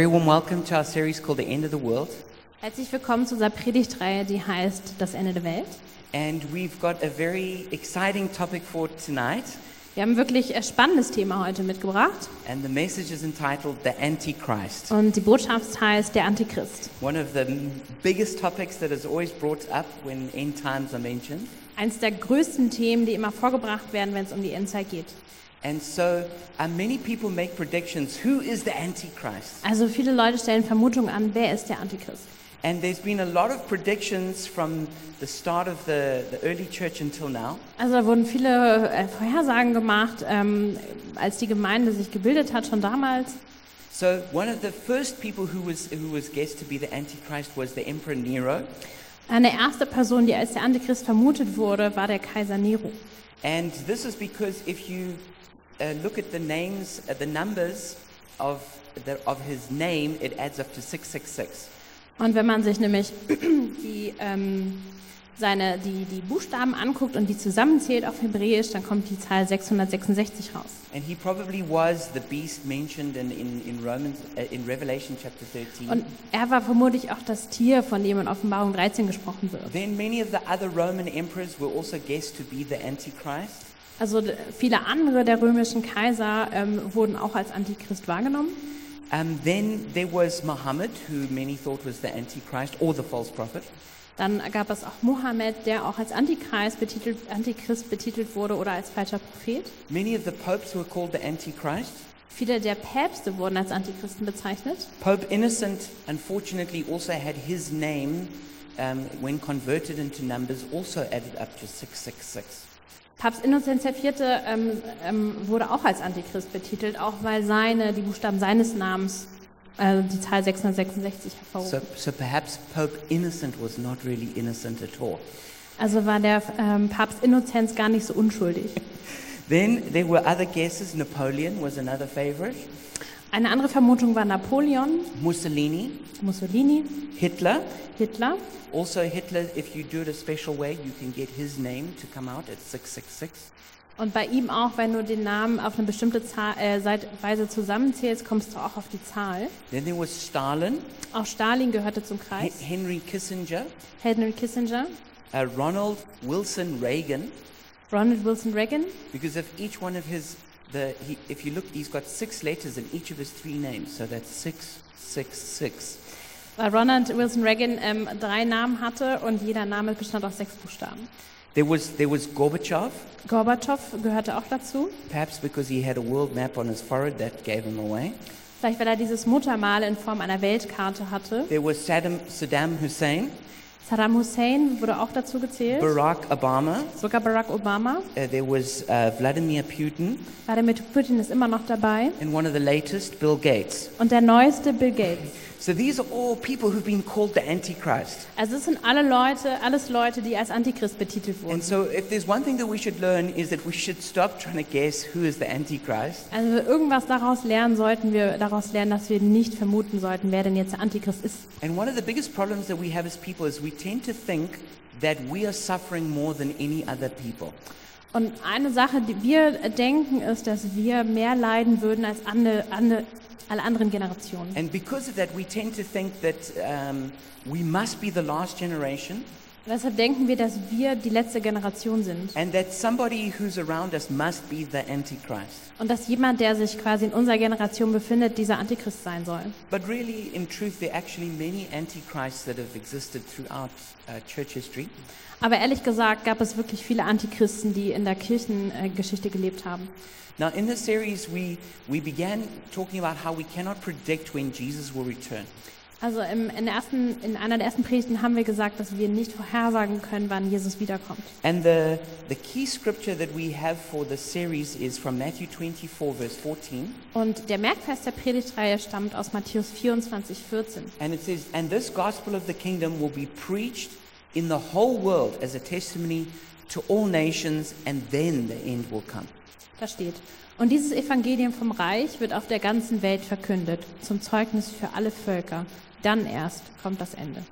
Very warm welcome to our series called The End of the World. Herzlich willkommen zu unserer Predigtreihe, die heißt Das Ende der Welt. And we've got a very exciting topic for tonight. Wir haben wirklich ein spannendes Thema heute mitgebracht And the message is entitled The Antichrist. und die Botschaft heißt der Antichrist. One of the biggest topics that is always brought up when end times are mentioned. Eines der größten Themen, die immer vorgebracht werden, wenn es um die Endzeit geht. And so uh, many people make predictions. Who is the Antichrist? Also viele Leute stellen Vermutungen an, wer ist der Antichrist? And there's been a lot of predictions from the start of the, the early church until now. Also da wurden viele äh, Vorhersagen gemacht, ähm, als die Gemeinde sich gebildet hat, schon damals. So one of the first people who was, who was guessed to be the Antichrist was the Emperor Nero. Eine erste Person, die als der Antichrist vermutet wurde, war der Kaiser Nero. And this is because if you uh, look at the names, uh, the numbers of, the, of his name, it adds up to 666. Und wenn man sich nämlich die, ähm, seine, die, die Buchstaben anguckt und die zusammenzählt auf Hebräisch, dann kommt die Zahl 666 raus. And he probably was the beast mentioned in, in, in, Romans, uh, in Revelation chapter 13. Und er war vermutlich auch das Tier, von dem in Offenbarung 13 gesprochen wird. then many of the other Roman emperors were also guessed to be the Antichrist. Also viele andere der römischen Kaiser ähm, wurden auch als Antichrist wahrgenommen. Um, then there was Muhammad, who many thought was the Antichrist or the false prophet. Dann gab es auch Mohammed, der auch als Antichrist betitelt, Antichrist betitelt wurde oder als falscher Prophet. Many of the popes were called the Antichrist. Viele der Päpste wurden als Antichristen bezeichnet. Pope Innocent, unfortunately, also had his name, um, when converted into numbers, also added up to 666. Papst Innozenz IV. Ähm, ähm, wurde auch als Antichrist betitelt, auch weil seine, die Buchstaben seines Namens äh, die Zahl 666 hervorrufen. So, so perhaps Pope Innocent was not really innocent at all. Also war der ähm, Papst Innozenz gar nicht so unschuldig. Then there were other guesses. Napoleon was another favorite. Eine andere Vermutung war Napoleon, Mussolini, Mussolini, Hitler. Hitler. Also, Hitler, if you do it a special way, you can get his name to come out at 666. Und bei ihm auch, wenn du den Namen auf eine bestimmte Zahl, äh, Weise zusammenzählst, kommst du auch auf die Zahl. Then there was Stalin, Auch Stalin gehörte zum Kreis. Henry Kissinger, Henry Kissinger, uh, Ronald Wilson Reagan, Ronald Wilson Reagan. because of each one of his, the, he, if you look, he's got six letters in each of his three names, so that's 666. Weil Ronald Wilson Reagan ähm, drei Namen hatte und jeder Name bestand aus sechs Buchstaben. There was, there was Gorbachev, Gorbatschow gehörte auch dazu. perhaps because he had a world map on his forehead that gave him away. Vielleicht, weil er dieses Muttermal in Form einer Weltkarte hatte. There was Saddam, Saddam Hussein, Saddam Hussein wurde auch dazu gezählt. Barack Obama, Sogar Barack Obama. uh, there was uh, Vladimir Putin, Wladimir Putin ist immer noch dabei. and one of the latest, Bill Gates. Und der neueste Bill Gates. So these are all people who've been called the Antichrist. Also es sind alle Leute, alles Leute, die als Antichrist betitelt wurden. And so if there's one thing that we should learn is that we should stop trying to guess who is the Antichrist Also wenn wir irgendwas daraus lernen sollten wir daraus lernen, dass wir nicht vermuten sollten, wer denn jetzt der Antichrist ist. And one of the biggest problems that we have as people is we tend to think that we are suffering more than any other people. Und eine Sache, die wir denken, ist, dass wir mehr leiden würden als ande, ande, alle anderen Generationen. And because of that, we tend to think that um, we must be the last generation deshalb denken wir, dass wir die letzte Generation sind. and that somebody who's around us must be the Antichrist. Und dass jemand, der sich quasi in unserer Generation befindet, dieser Antichrist sein soll. But really, in truth, there are actually many Antichrists that have existed throughout uh, church history. Aber ehrlich gesagt gab es wirklich viele Antichristen, die in der Kirchengeschichte gelebt haben. Now, in this series, we, we began talking about how we cannot predict when Jesus will return. Also im, in, ersten, in einer der ersten Predigten haben wir gesagt, dass wir nicht vorhersagen können, wann Jesus wiederkommt. And the, the key scripture that we have for this series is from Matthew 24, verse 14. Und der Merkvers der Predigtreihe stammt aus Matthäus 24, 14. And it says, And this gospel of the kingdom will be preached in the whole world as a testimony to all nations, and then the end will come. Da steht, und dieses Evangelium vom Reich wird auf der ganzen Welt verkündet, zum Zeugnis für alle Völker. Dann erst kommt das Ende.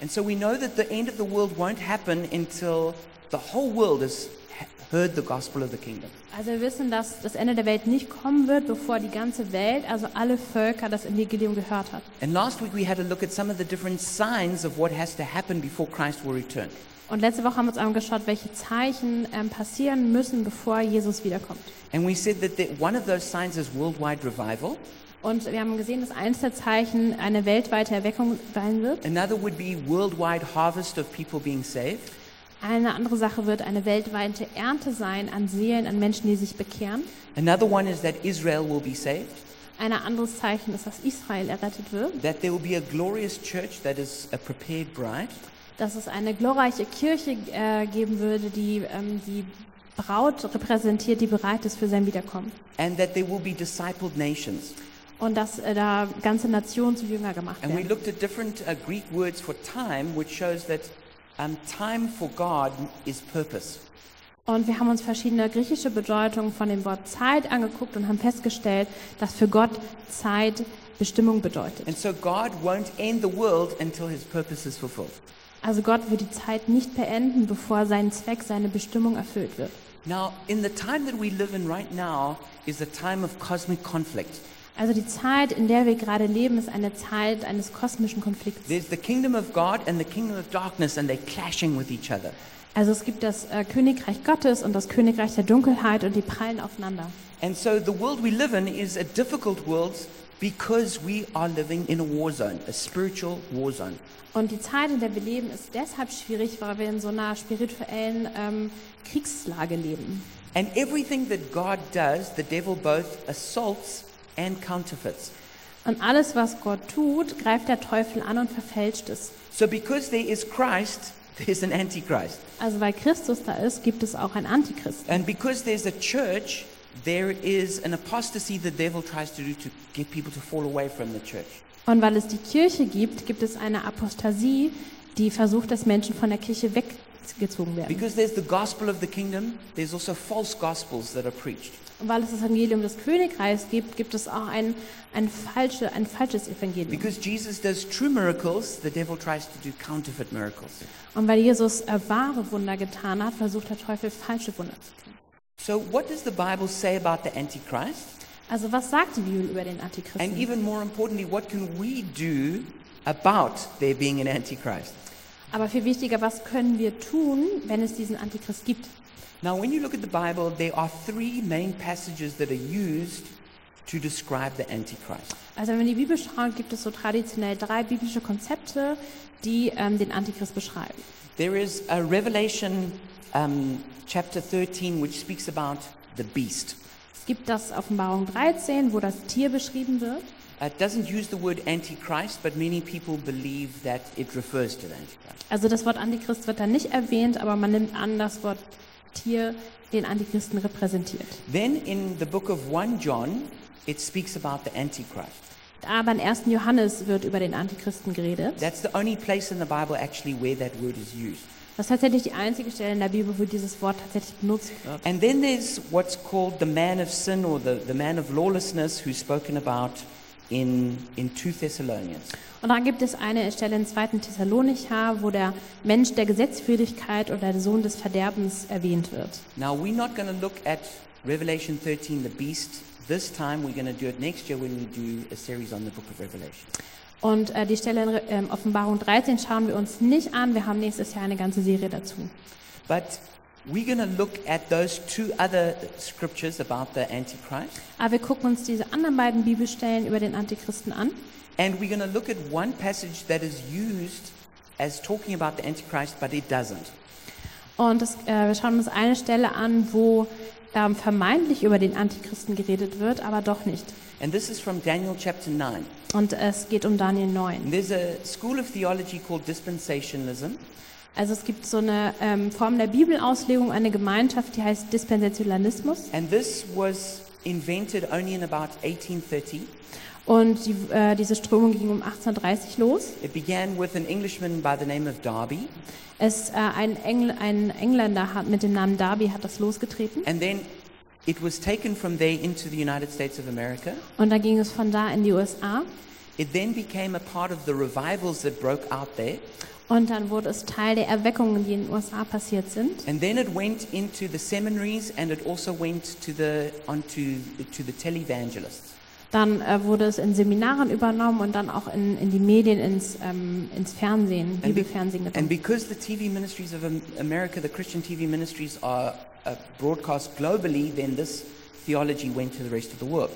And so we know that the end of the world won't happen until the whole world is, ha- heard the gospel of the kingdom. Also wir wissen, dass das Ende der Welt nicht kommen wird, bevor die ganze Welt, also alle Völker, das Evangelium gehört hat. And last week we had a look at some of the different signs of what has to happen before Christ will return. Und letzte Woche haben wir uns angeschaut, welche Zeichen ähm, passieren müssen, bevor Jesus wiederkommt. And we said that the, one of those signs is worldwide revival. Und wir haben gesehen, dass eines der Zeichen eine weltweite Erweckung sein wird. Another would be worldwide harvest of people being saved. Eine andere Sache wird eine weltweite Ernte sein an Seelen, an Menschen, die sich bekehren. Another one is that Israel will be saved, Ein anderes Zeichen ist, dass Israel errettet wird, that there will be a glorious church that is a prepared bride, dass es eine glorreiche Kirche äh, geben würde, die ähm, die Braut repräsentiert, die bereit ist für sein Wiederkommen. and that there will be discipled nations. Und dass äh, da ganze Nationen zu Jünger gemacht And we werden. looked at different uh, Greek words for time, which shows that um, time for God is purpose. Und wir haben uns verschiedene griechische Bedeutungen von dem Wort Zeit angeguckt und haben festgestellt, dass für Gott Zeit Bestimmung bedeutet. And so God won't end the world until his purpose is fulfilled. Also Gott wird die Zeit nicht beenden, bevor sein Zweck, seine Bestimmung erfüllt wird. Now, in the time that we live in right now is a time of cosmic conflict. Also die Zeit, in der wir gerade leben, ist eine Zeit eines kosmischen Konflikts. There's the kingdom of God and the kingdom of darkness, and they're clashing with each other. Also es gibt das äh, Königreich Gottes und das Königreich der Dunkelheit und die prallen aufeinander. And so the world we live in is a difficult world because we are living in a war zone, a spiritual war zone. Und die Zeit, in der wir leben, ist deshalb schwierig, weil wir in so einer spirituellen ähm, Kriegslage leben. And everything that God does, the devil both assaults and counterfeits. Und alles, was Gott tut, greift der Teufel an und verfälscht es. So because there is Christ, there's an antichrist. Also weil Christus da ist, gibt es auch ein Antichrist. And because there's a church, there is an apostasy the devil tries to do to get people to fall away from the church. Und weil es die Kirche gibt, gibt es eine Apostasie, die versucht, dass Menschen von der Kirche weggezogen werden. Because there's the gospel of the kingdom, there's also false gospels that are preached. Und weil es das Evangelium des Königreichs gibt, gibt es auch ein, ein, falsche, ein falsches Evangelium. Because Jesus does true miracles, the devil tries to do counterfeit miracles. Und weil Jesus äh, wahre Wunder getan hat, versucht der Teufel falsche Wunder zu tun. So, what does the Bible say about the Antichrist? Also was sagt die Bibel über den And Antichristen? even more importantly, what can we do about there being an Antichrist? Aber viel wichtiger, was können wir tun, wenn es diesen Antichrist gibt? Now, when you look at the Bible, there are three main passages that are used to describe the Antichrist. Also wenn wir in die Bibel schauen, gibt es so traditionell drei biblische Konzepte, die ähm, den Antichrist beschreiben. There is a Revelation um, chapter 13 which speaks about the beast. Es gibt das Offenbarung 13, wo das Tier beschrieben wird. Uh, It doesn't use the word Antichrist, but many people believe that it refers to the Antichrist. Also das Wort Antichrist wird da nicht erwähnt, aber man nimmt an, das Wort Tier den Antichristen repräsentiert. Then in the book of 1 John, it speaks about the Antichrist. Aber in 1. Johannes wird über den Antichristen geredet. That's the only place in the Bible actually where that word is used. Das ist tatsächlich die einzige Stelle in der Bibel, wo dieses Wort tatsächlich benutzt wird. And then there's what's called the man of sin or the, the man of lawlessness who's spoken about in, in 2 Thessalonians. Und dann gibt es eine Stelle in 2. Thessalonicher, wo der Mensch der Gesetzwidrigkeit oder der Sohn des Verderbens erwähnt wird. Now, we're not going to look at Revelation 13, the beast, this time. We're going to do it next year when we do a series on the book of Revelation. Und äh, die Stelle in Re- ähm, Offenbarung 13 schauen wir uns nicht an. Wir haben nächstes Jahr eine ganze Serie dazu. But we're going to look at those two other scriptures about the Antichrist. Aber wir gucken uns diese anderen beiden Bibelstellen über den Antichristen an. And we're going to look at one passage that is used as talking about the Antichrist, but it doesn't. Und das, äh, wir schauen uns eine Stelle an, wo ähm, vermeintlich über den Antichristen geredet wird, aber doch nicht. And this is from Daniel chapter 9. Und es geht um Daniel 9. And there's a school of theology called dispensationalism. Also es gibt so eine ähm, Form der Bibelauslegung, eine Gemeinschaft, die heißt Dispensationalismus. And this was invented only in about 1830. Und die, äh, diese Strömung ging um 1830 los. It began with an Englishman by the name of Darby. Es, äh, ein, Engl ein Engländer hat mit dem Namen Darby hat das losgetreten. And then it was taken from there into the United States of America. Und dann ging es von da in die USA. It then became a part of the revivals that broke out there. Und dann wurde es Teil der Erweckungen, die in den USA passiert sind. And then it went into the seminaries and it also went to the, onto, to the televangelists. Dann äh, wurde es in Seminaren übernommen und dann auch in, in die Medien, ins, ähm, ins Fernsehen, And, be- Bibelfernsehen and gebracht. because the TV ministries of Am- America, the Christian TV ministries, are uh, broadcast globally, then this theology went to the rest of the world.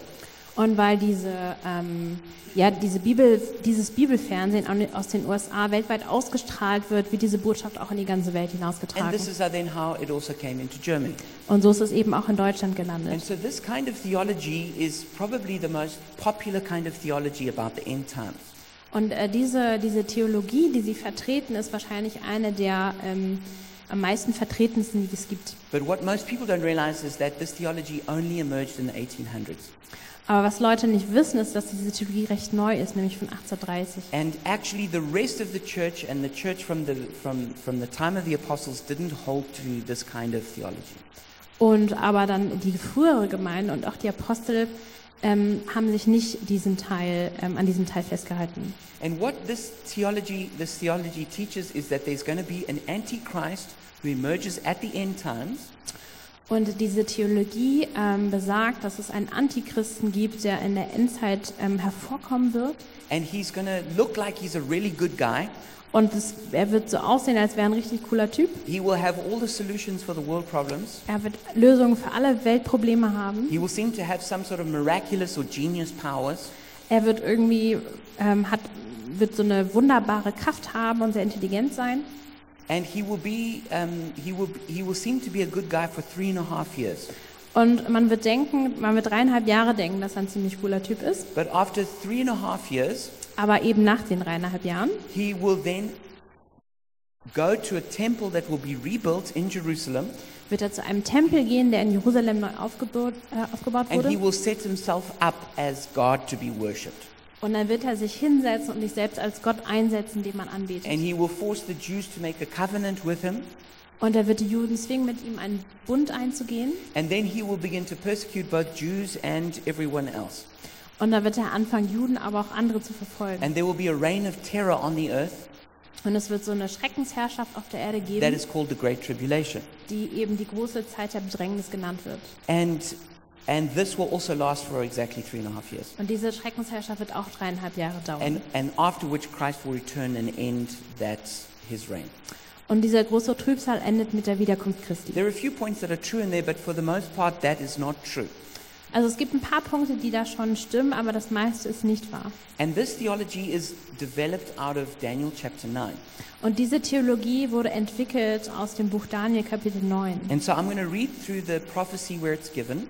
Und weil diese, ähm, ja, diese Bibel, dieses Bibelfernsehen aus den USA weltweit ausgestrahlt wird, wird diese Botschaft auch in die ganze Welt And hinausgetragen. this is then how it also came into Germany. Und so ist es eben auch in Deutschland gelandet. And so this kind of theology is probably the most popular kind of theology about the end times. Und äh, diese, diese Theologie, die sie vertreten, ist wahrscheinlich eine der ähm, am meisten vertretensten, die es gibt. But what most people don't realize is that this theology only emerged in the 1800s. Aber was Leute nicht wissen, ist, dass diese Theologie recht neu ist, nämlich von 1830. And actually, the rest of the church and the church from the, from, from the time of the apostles didn't hold to this kind of theology. Und aber dann die frühere Gemeinde und auch die Apostel ähm, haben sich nicht diesen Teil, ähm, an diesem Teil festgehalten. And what this theology, this theology teaches is that there's going to be an antichrist who emerges at the end times, Und diese Theologie ähm, besagt, dass es einen Antichristen gibt, der in der Endzeit ähm, hervorkommen wird. and he's to look like he's a really good guy. Und es, er wird so aussehen, als wäre ein richtig cooler Typ. He will have all the solutions for the world problems. Er wird Lösungen für alle Weltprobleme haben. He will seem to have some sort of miraculous or genius powers. Er wird irgendwie ähm, hat, wird so eine wunderbare Kraft haben und sehr intelligent sein. And he will be, um, he will, he will seem to be a good guy for three and a half years. Und man wird denken, man wird dreieinhalb Jahre denken, dass er ein ziemlich cooler Typ ist. But after three and a half years, Aber eben nach den dreieinhalb Jahren he will then go to a temple that will be rebuilt in Jerusalem, wird er zu einem Tempel gehen, der in Jerusalem neu aufgebaut, äh, aufgebaut and he wurde. will set himself up as God to be worshipped. Und dann wird er sich hinsetzen und sich selbst als Gott einsetzen, den man anbetet. And he will force the Jews to make a covenant with him, Und er wird die Juden zwingen, mit ihm einen Bund einzugehen. and then he will begin to persecute both Jews and everyone else. Und dann wird er anfangen, Juden, aber auch andere zu verfolgen. And there will be a reign of terror on the earth Und es wird so eine Schreckensherrschaft auf der Erde that geben, is called the Great Tribulation. die eben die große Zeit der Bedrängnis genannt wird. And, and this will also last for exactly three and a half years. Und diese Schreckensherrschaft wird auch dreieinhalb Jahre dauern. And, and after which Christ will return and end that his reign. Und dieser große Trübsal endet mit der Wiederkunft Christi. There are a few points that are true in there, but for the most part, that is not true. Also es gibt ein paar Punkte, die da schon stimmen, aber das meiste ist nicht wahr. And this theology is developed out of Daniel chapter 9. Und diese Theologie wurde entwickelt aus dem Buch Daniel Kapitel 9. And so I'm going to read through the prophecy where it's given.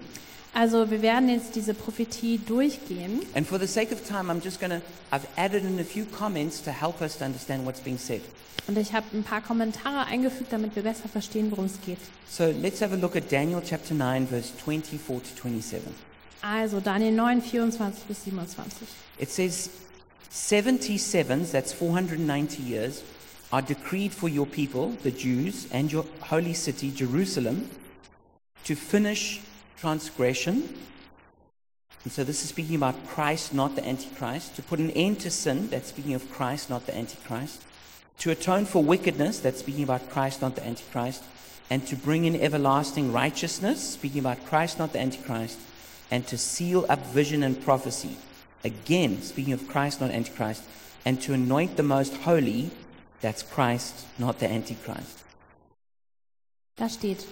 Also wir werden jetzt diese Prophetie durchgehen. And for the sake of time, I'm just to, I've added in a few comments to help us to understand what's being said. Und ich habe ein paar Kommentare eingefügt, damit wir besser verstehen, worum es geht. So let's have a look at Daniel chapter 9, verse 24 to 27. Also Daniel 9, 24 bis 27. It says, 70 sevens, that's 490 years, are decreed for your people, the Jews, and your holy city, Jerusalem, to finish transgression. And so this is speaking about Christ, not the Antichrist. To put an end to sin, that's speaking of Christ, not the Antichrist. To atone for wickedness, that's speaking about Christ, not the Antichrist. And to bring in everlasting righteousness, speaking about Christ, not the Antichrist. And to seal up vision and prophecy, again, speaking of Christ, not Antichrist. And to anoint the most holy, that's Christ, not the Antichrist. Da steht,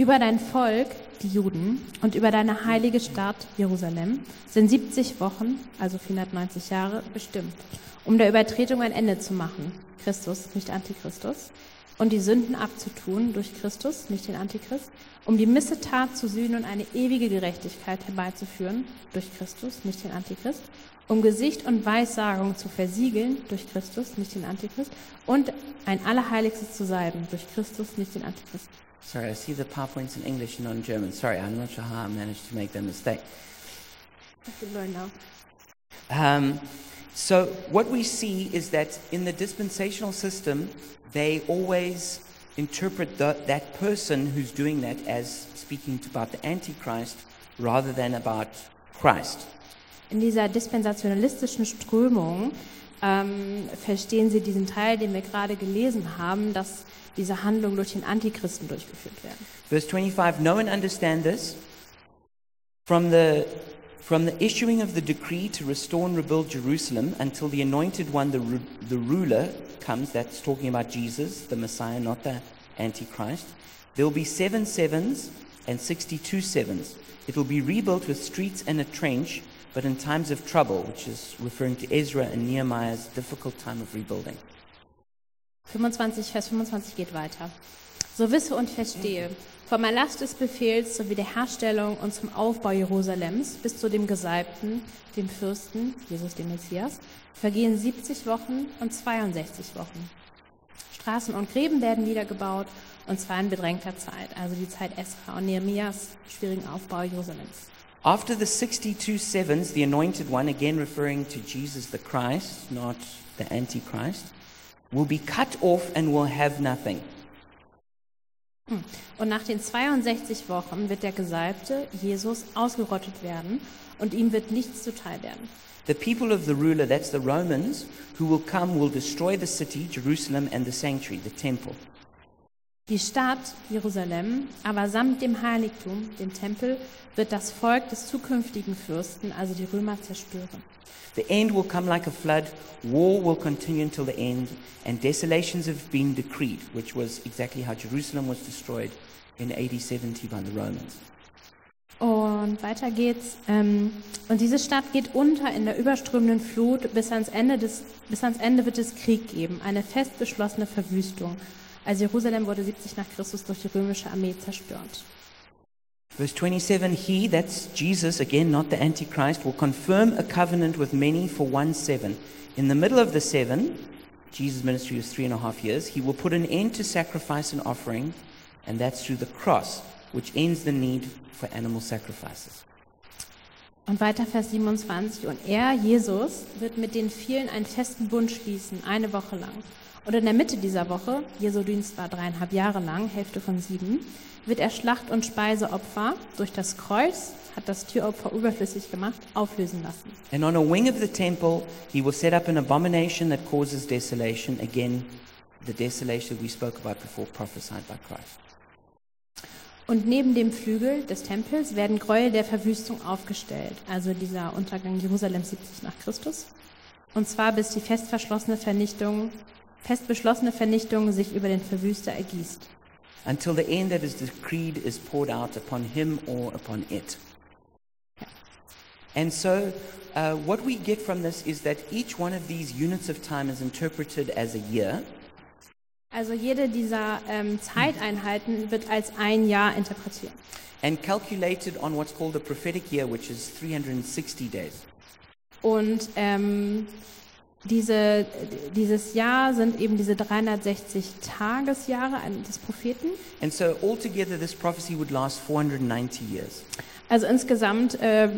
über dein Volk, die Juden, und über deine heilige Stadt, Jerusalem, sind 70 Wochen, also 490 Jahre, bestimmt, um der Übertretung ein Ende zu machen, Christus, nicht Antichristus, und die Sünden abzutun durch Christus, nicht den Antichrist, um die Missetat zu sühnen und eine ewige Gerechtigkeit herbeizuführen, durch Christus, nicht den Antichrist, um Gesicht und Weissagung zu versiegeln, durch Christus, nicht den Antichrist, und ein Allerheiligstes zu salben, durch Christus, nicht den Antichrist. Sorry, I see the PowerPoint's in English and not in German. Sorry, I'm not sure how I managed to make that mistake. I can learn now. Um, so, what we see is that in the dispensational system, they always interpret the, that person who's doing that as speaking about the Antichrist rather than about Christ. In dieser dispensationalistischen Strömung ähm, verstehen sie diesen Teil, den wir gerade gelesen haben, dass diese Handlungen durch den Antichristen durchgeführt werden. Verse 25 no one understand this. From the, from the issuing of the decree to restore and rebuild Jerusalem until the anointed one, the, the ruler, comes, that's talking about Jesus, the Messiah, not the Antichrist, there will be seven sevens and 62 sevens. It will be rebuilt with streets and a trench, but in times of trouble, which is referring to Ezra and Nehemiah's difficult time of rebuilding. 25, Vers 25 geht weiter. So wisse und verstehe, vom Erlass des Befehls sowie der Herstellung und zum Aufbau Jerusalems bis zu dem Gesalbten, dem Fürsten, Jesus dem Messias, vergehen 70 Wochen und 62 Wochen. Straßen und Gräben werden wiedergebaut und zwar in bedrängter Zeit, also die Zeit Esra und Nehemias schwierigen Aufbau Jerusalems. After the 62 sevens, the anointed one, again referring to Jesus the Christ, not the Antichrist, will be cut off and will have nothing. Hm. Und nach den 62 Wochen wird der Gesalbte, Jesus, ausgerottet werden und ihm wird nichts zuteil werden. The people of the ruler, that's the Romans, who will come, will destroy the city, Jerusalem, and the sanctuary, the temple. Die Stadt Jerusalem, aber samt dem Heiligtum, dem Tempel, wird das Volk des zukünftigen Fürsten, also die Römer, zerstören. The end will come like a flood, war will continue until the end, and desolations have been decreed, which was exactly how Jerusalem was destroyed in AD 70 by the Romans. Und weiter geht's. Ähm, und diese Stadt geht unter in der überströmenden Flut. Bis ans, Ende des, bis ans Ende wird es Krieg geben, eine fest beschlossene Verwüstung. Also Jerusalem wurde 70 nach Christus durch die römische Armee zerstört. Verse 27 He, that's Jesus, again, not the Antichrist, will confirm a covenant with many for one seven. In the middle of the seven, Jesus' ministry was three and a half years, he will put an end to sacrifice and offering, and that's through the cross, which ends the need for animal sacrifices. Und weiter Vers 27. Und er, Jesus, wird mit den vielen einen festen Bund schließen, eine Woche lang. Und in der Mitte dieser Woche, Jesu Dienst war dreieinhalb Jahre lang, Hälfte von sieben, wird er Schlacht- und Speiseopfer durch das Kreuz, hat das Tieropfer überflüssig gemacht, auflösen lassen. And on a wing of the temple, he will set up an abomination that causes desolation. Again, the desolation we spoke about before, prophesied by Christ. Und neben dem Flügel des Tempels werden Gräuel der Verwüstung aufgestellt, also dieser Untergang Jerusalem 70 nach Christus. Und zwar bis die fest verschlossene Vernichtung, fest beschlossene Vernichtung sich über den Verwüster ergießt. Until the end that is decreed is poured out upon him or upon it. And so, uh, what we get from this is that each one of these units of time is interpreted as a year. Also jede dieser ähm, Zeiteinheiten wird als ein Jahr interpretiert. and calculated on what's called the prophetic year, which is 360 days. Und ähm, diese, dieses Jahr sind eben diese 360 Tagesjahre des Propheten. And so altogether, this prophecy would last 490 years. Also insgesamt ähm,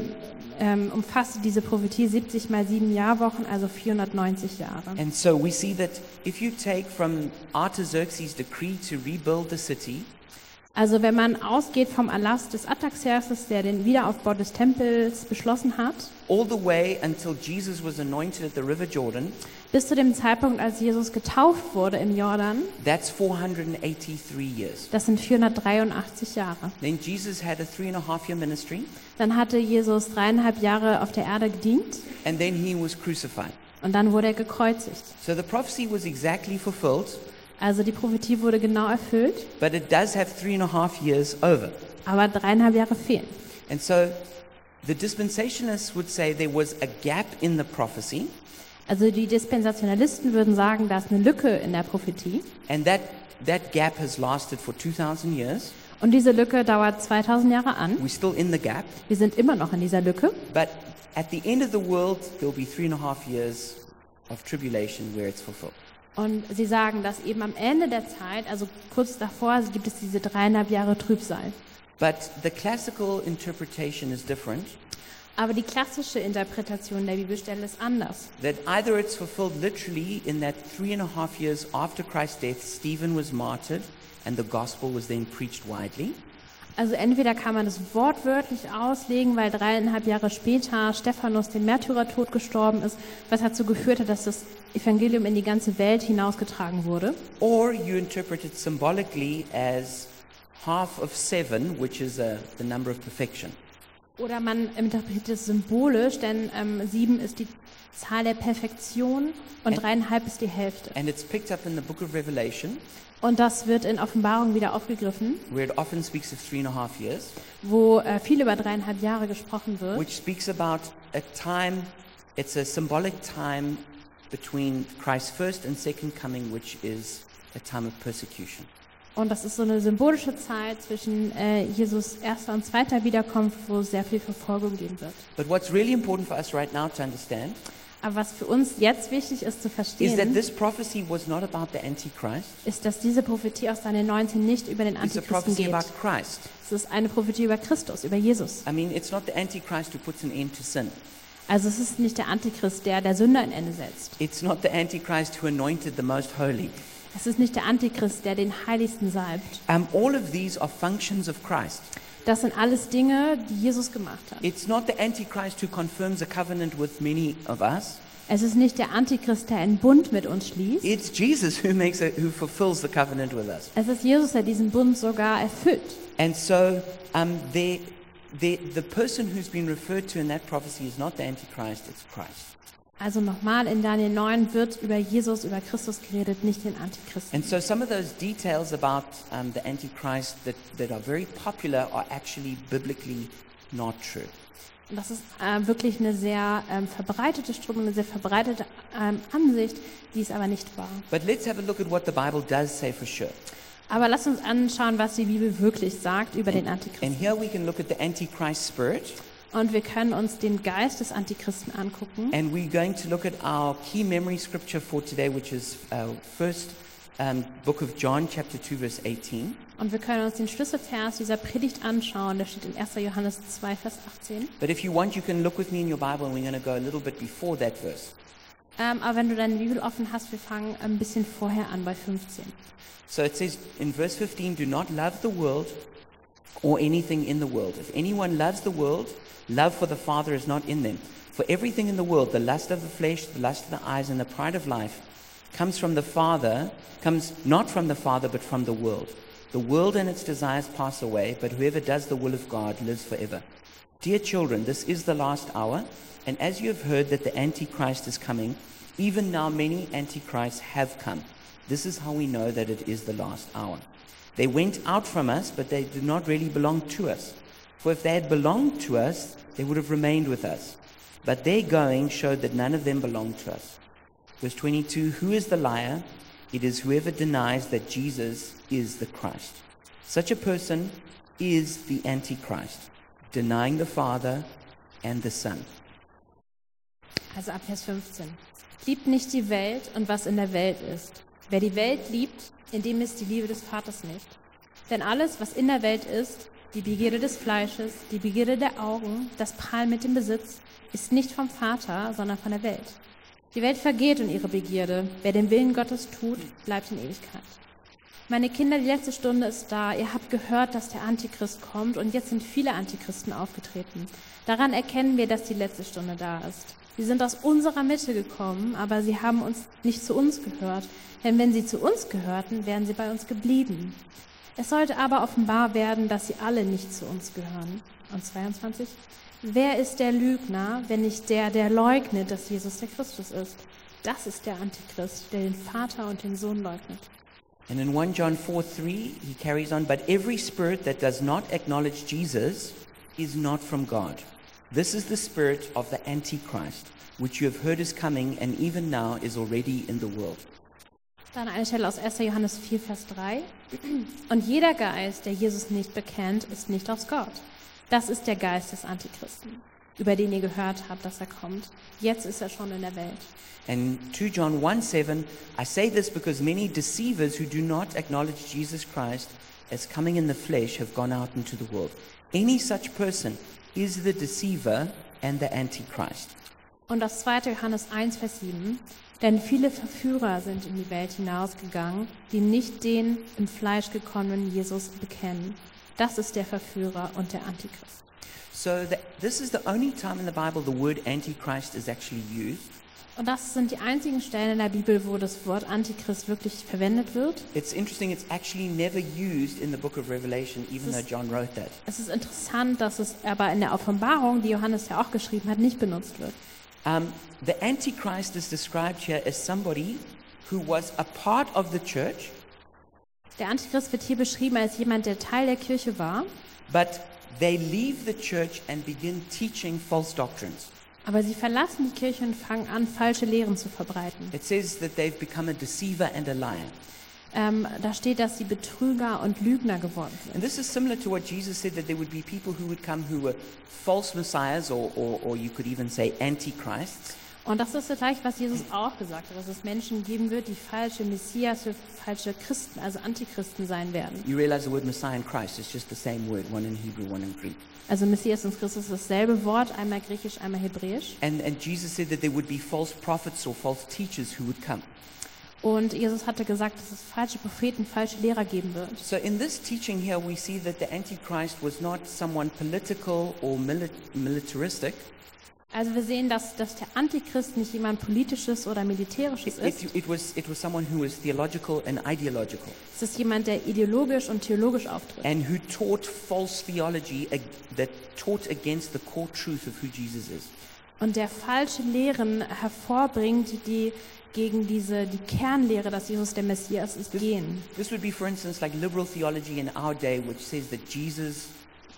ähm, umfasst diese Prophetie 70 mal 7 Jahrwochen, also 490 Jahre. And so we see that if you take from Artaxerxes' decree to rebuild the city, Also wenn man ausgeht vom Erlass des Artaxerxes, der den Wiederaufbau des Tempels beschlossen hat, all the way until Jesus was anointed at the River Jordan, bis zu dem Zeitpunkt, als Jesus getauft wurde im Jordan, that's 483 years. das sind 483 Jahre. Then Jesus had a three and a half year ministry, Dann hatte Jesus dreieinhalb Jahre auf der Erde gedient and then he was crucified. und dann wurde er gekreuzigt. So the prophecy was exactly fulfilled, Also die Prophetie wurde genau erfüllt, but it does have three and a half years over. aber dreieinhalb Jahre fehlen. And so the dispensationalists would say there was a gap in the prophecy, Also die Dispensationalisten würden sagen, da ist eine Lücke in der Prophetie and that, that gap has lasted for 2,000 years. und diese Lücke dauert 2000 Jahre an. We're still in the gap, Wir sind immer noch in dieser Lücke. but at the end of the world, there'll be three and a half years of tribulation where it's fulfilled. Und sie sagen, dass eben am Ende der Zeit, also kurz davor, gibt es diese dreieinhalb Jahre Trübsal. But the classical interpretation is different. Aber die klassische Interpretation der Bibelstelle ist anders. That either it's fulfilled literally in that three and a half years after Christ's death, Stephen was martyred and the gospel was then preached widely. Also entweder kann man das wortwörtlich auslegen, weil dreieinhalb Jahre später Stephanus den Märtyrertod gestorben ist, was dazu geführt hat, dass das Evangelium in die ganze Welt hinausgetragen wurde. Or you interpret it symbolically as half of seven, which is uh, the number of perfection. Oder man interpretiert es symbolisch, denn ähm, sieben ist die Zahl der Perfektion und Ä- dreieinhalb ist die Hälfte. And it's picked up in the book of Revelation, Und das wird in Offenbarung wieder aufgegriffen, where it often speaks of three and a half years, wo äh, viel über dreieinhalb Jahre gesprochen wird. which speaks about a time, it's a symbolic time between Christ's first and second coming, which is a time of persecution. Und das ist so eine symbolische Zeit zwischen äh, Jesus erster und zweiter Wiederkunft, wo sehr viel Verfolgung geben wird. But what's really important for us right now to understand Aber was für uns jetzt wichtig ist zu is that verstehen, this prophecy was not about the Antichrist, ist, dass diese Prophetie aus Daniel 19 nicht über den Antichristen geht. Es ist eine Prophetie über Christus, über Jesus. I mean, it's not the Antichrist who puts an end to sin. Also es ist nicht der Antichrist, der der Sünde ein Ende setzt. It's not the Antichrist who anointed the most holy. Es ist nicht der Antichrist, der den Heiligsten salbt. Um, all of these are functions of Christ. Das sind alles Dinge, die Jesus gemacht hat. It's not the Antichrist who confirms a covenant with many of us. Es ist nicht der Antichrist, der einen Bund mit uns schließt. It's Jesus who makes a, who fulfills the covenant with us. Es ist Jesus, der diesen Bund sogar erfüllt. And so, um, the, the, the person who's been referred to in that prophecy is not the Antichrist, it's Christ. Also nochmal, in Daniel 9 wird über Jesus, über Christus geredet, nicht den Antichristen. And so, some of those details about um, the Antichrist that, that are very popular are actually biblically not true. Und das ist äh, wirklich eine sehr ähm, verbreitete Strömung, eine sehr verbreitete ähm, Ansicht, die ist aber nicht wahr. But let's have a look at what the Bible does say for sure. Aber lass uns anschauen, was die Bibel wirklich sagt über den And Antichristen. here we can look at the Antichrist spirit, Und wir können uns den Geist des Antichristen angucken. and we're going to look at our key memory scripture for today, which is uh, first um, book of John, chapter 2, verse 18. Und wir können uns den Schlüsselvers dieser Predigt anschauen. Der steht in 1. Johannes 2, Vers 18. But if you want, you can look with me in your Bible, and we're going to go a little bit before that verse. Ähm, aber wenn du deine Bibel offen hast, wir fangen ein bisschen vorher an, bei 15. So it says in verse 15, Do not love the world or anything in the world. If anyone loves the world, love for the Father is not in them. For everything in the world, the lust of the flesh, the lust of the eyes, and the pride of life, comes from the Father, comes not from the Father, but from the world. The world and its desires pass away, but whoever does the will of God lives forever. Dear children, this is the last hour, and as you have heard that the Antichrist is coming, even now many Antichrists have come. This is how we know that it is the last hour. They went out from us, but they did not really belong to us. For if they had belonged to us, they would have remained with us. But their going showed that none of them belonged to us. Verse 22 Who is the liar? It is whoever denies that Jesus is the Christ. Such a person is the Antichrist, denying the Father and the Son. Also ab Vers 15. Liebt nicht die Welt und was in der Welt ist. Wer die Welt liebt, in dem ist die Liebe des Vaters nicht. Denn alles, was in der Welt ist, die Begierde des Fleisches, die Begierde der Augen, das Prall mit dem Besitz, ist nicht vom Vater, sondern von der Welt. Die Welt vergeht und ihre Begierde. Wer den Willen Gottes tut, bleibt in Ewigkeit. Meine Kinder, die letzte Stunde ist da. Ihr habt gehört, dass der Antichrist kommt und jetzt sind viele Antichristen aufgetreten. Daran erkennen wir, dass die letzte Stunde da ist. Sie sind aus unserer Mitte gekommen, aber sie haben uns nicht zu uns gehört. Denn wenn sie zu uns gehörten, wären sie bei uns geblieben. Es sollte aber offenbar werden, dass sie alle nicht zu uns gehören. Und 22. Wer ist der Lügner, wenn nicht der, der leugnet, dass Jesus der Christus ist? Das ist der Antichrist, der den Vater und den Sohn leugnet. And in 1 John 4 3, he carries on, but every spirit that does not acknowledge Jesus is not from God. This is the spirit of the Antichrist, which you have heard is coming and even now is already in the world. Dann eine Stelle aus 1. Johannes 4, Vers 3. Und jeder Geist, der Jesus nicht bekennt, ist nicht aus Gott. Das ist der Geist des Antichristen, über den ihr gehört habt, dass er kommt. Jetzt ist er schon in der Welt. And 2 John 1 7, I say this because many deceivers who do not acknowledge Jesus Christ as coming in the flesh have gone out into the world. Any such person is the deceiver and the Antichrist. Und das 2. Johannes 1, Vers 7. Denn viele Verführer sind in die Welt hinausgegangen, die nicht den im Fleisch gekommenen Jesus bekennen. Das ist der Verführer und der Antichrist. So that, this is the only time in the Bible the word Antichrist is actually used. Und das sind die einzigen Stellen in der Bibel, wo das Wort Antichrist wirklich verwendet wird. It's interesting, it's actually never used in the book of Revelation, even This though is- John wrote that. Es ist interessant, dass es aber in der Offenbarung, die Johannes ja auch geschrieben hat, nicht benutzt wird. Um, the Antichrist is described here as somebody who was a part of the church, Der Antichrist wird hier beschrieben als jemand, der Teil der Kirche war, but they leave the church and begin teaching false doctrines. Aber sie verlassen die Kirche und fangen an, falsche Lehren zu verbreiten. It says that they've become a deceiver and a liar. Ähm, da steht, dass sie Betrüger und Lügner geworden sind. And this is similar to what Jesus said that there would be people who would come who were false messiahs, or, or, or you could even say antichrists. Und das ist das gleiche, was Jesus auch gesagt hat, dass es Menschen geben wird, die falsche Messias für falsche Christen, also Antichristen sein werden. You realize the word Messiah and Christ is just the same word, one in Hebrew, one in Greek. Also Messias und Christus ist dasselbe Wort, einmal griechisch, einmal hebräisch. And, and Jesus said that there would be false prophets or false teachers who would come. Und Jesus hatte gesagt, dass es falsche Propheten, falsche Lehrer geben wird. So in this teaching here, we see that the Antichrist was not someone political or mili- militaristic. Also wir sehen, dass, dass der Antichrist nicht jemand politisches oder militärisches It, ist. it, it was, it was someone who was theological and ideological Es ist jemand, der ideologisch und theologisch auftritt. and who taught false theology that taught against the core truth of who Jesus is. Und der falsche Lehren hervorbringt, die gegen diese, die Kernlehre, dass Jesus der Messias ist, gehen. This would be, for instance, like liberal theology in our day, which says that Jesus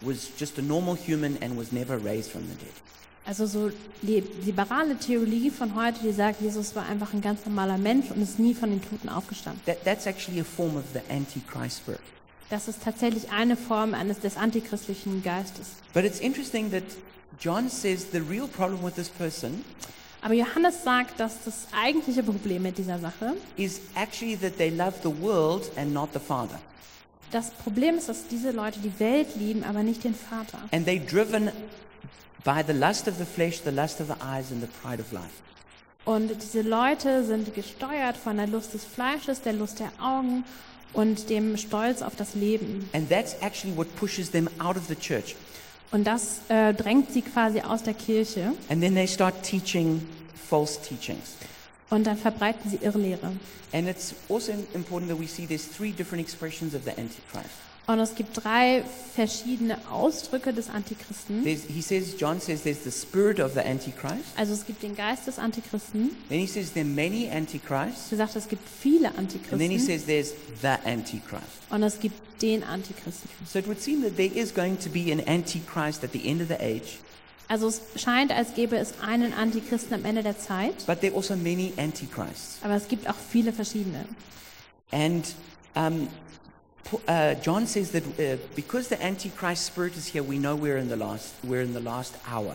was just a normal human and was never raised from the dead. Also so die liberale Theologie von heute, die sagt, Jesus war einfach ein ganz normaler Mensch und ist nie von den Toten aufgestanden. That, that's actually a form of the Antichrist spirit. Das ist tatsächlich eine Form eines des antichristlichen Geistes. But it's interesting that John says the real problem with this person Aber Johannes sagt, dass das eigentliche Problem mit dieser Sache, is actually that they love the world and not the Father. das Problem ist, dass diese Leute die Welt lieben, aber nicht den Vater. And they're driven by the lust of the flesh, the lust of the eyes, and the pride of life. Und diese Leute sind gesteuert von der Lust des Fleisches, der Lust der Augen und dem Stolz auf das Leben. And that's actually what pushes them out of the church. Und das äh, drängt sie quasi aus der Kirche And then they start teaching false teachings. und dann verbreiten sie Irrlehre. And it's also important that we see there's three different expressions of the Antichrist. Und es gibt drei verschiedene Ausdrücke des Antichristen. There's, he says, John says there's the spirit of the Antichrist. Also es gibt den Geist des Antichristen. Then he says there are many Antichrists. Wie gesagt, es gibt viele And then he Antichristen. says there's the Antichrist. Und es gibt den Antichristen. So it would seem that there is going to be an Antichrist at the end of the age, Also es scheint, als gäbe es einen Antichristen am Ende der Zeit. but there are also many Antichrists. Aber es gibt auch viele verschiedene. And um, uh, John says that uh, because the Antichrist spirit is here, we know we're in the last, we're in the last hour.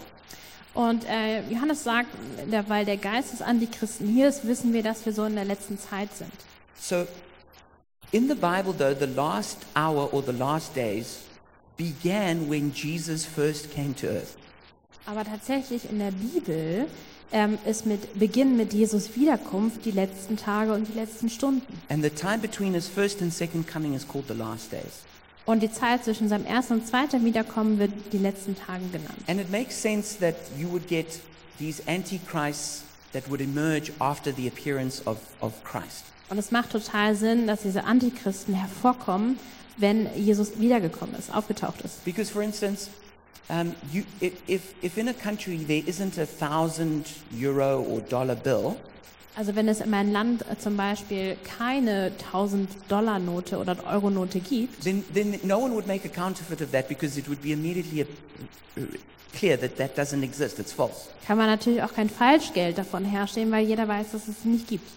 Und äh, Johannes sagt, weil der Geist des Antichristen hier ist, wissen wir, dass wir so in der letzten Zeit sind. So, in the Bible, though, the last hour or the last days began when Jesus first came to earth. Aber tatsächlich in der Bibel ähm, ist mit Beginn mit Jesus Wiederkunft die letzten Tage und die letzten Stunden. And the time between his first and second coming is called the last days. Und die Zeit zwischen seinem ersten und zweiten Wiederkommen wird die letzten Tage genannt. And it makes sense that you would get these antichrists that would emerge after the appearance of, of Christ. Und es macht total Sinn, dass diese Antichristen hervorkommen, wenn Jesus wiedergekommen ist, aufgetaucht ist. Because, for instance, um, you, if, if, in a country there isn't a thousand euro or dollar bill, Also wenn es in meinem Land äh, zum Beispiel keine 1000-Dollar-Note oder Euro-Note gibt, then, then no one would make a counterfeit of that because it would be immediately clear that that doesn't exist, it's false. kann man natürlich auch kein Falschgeld davon herstellen, weil jeder weiß, dass es nicht gibt.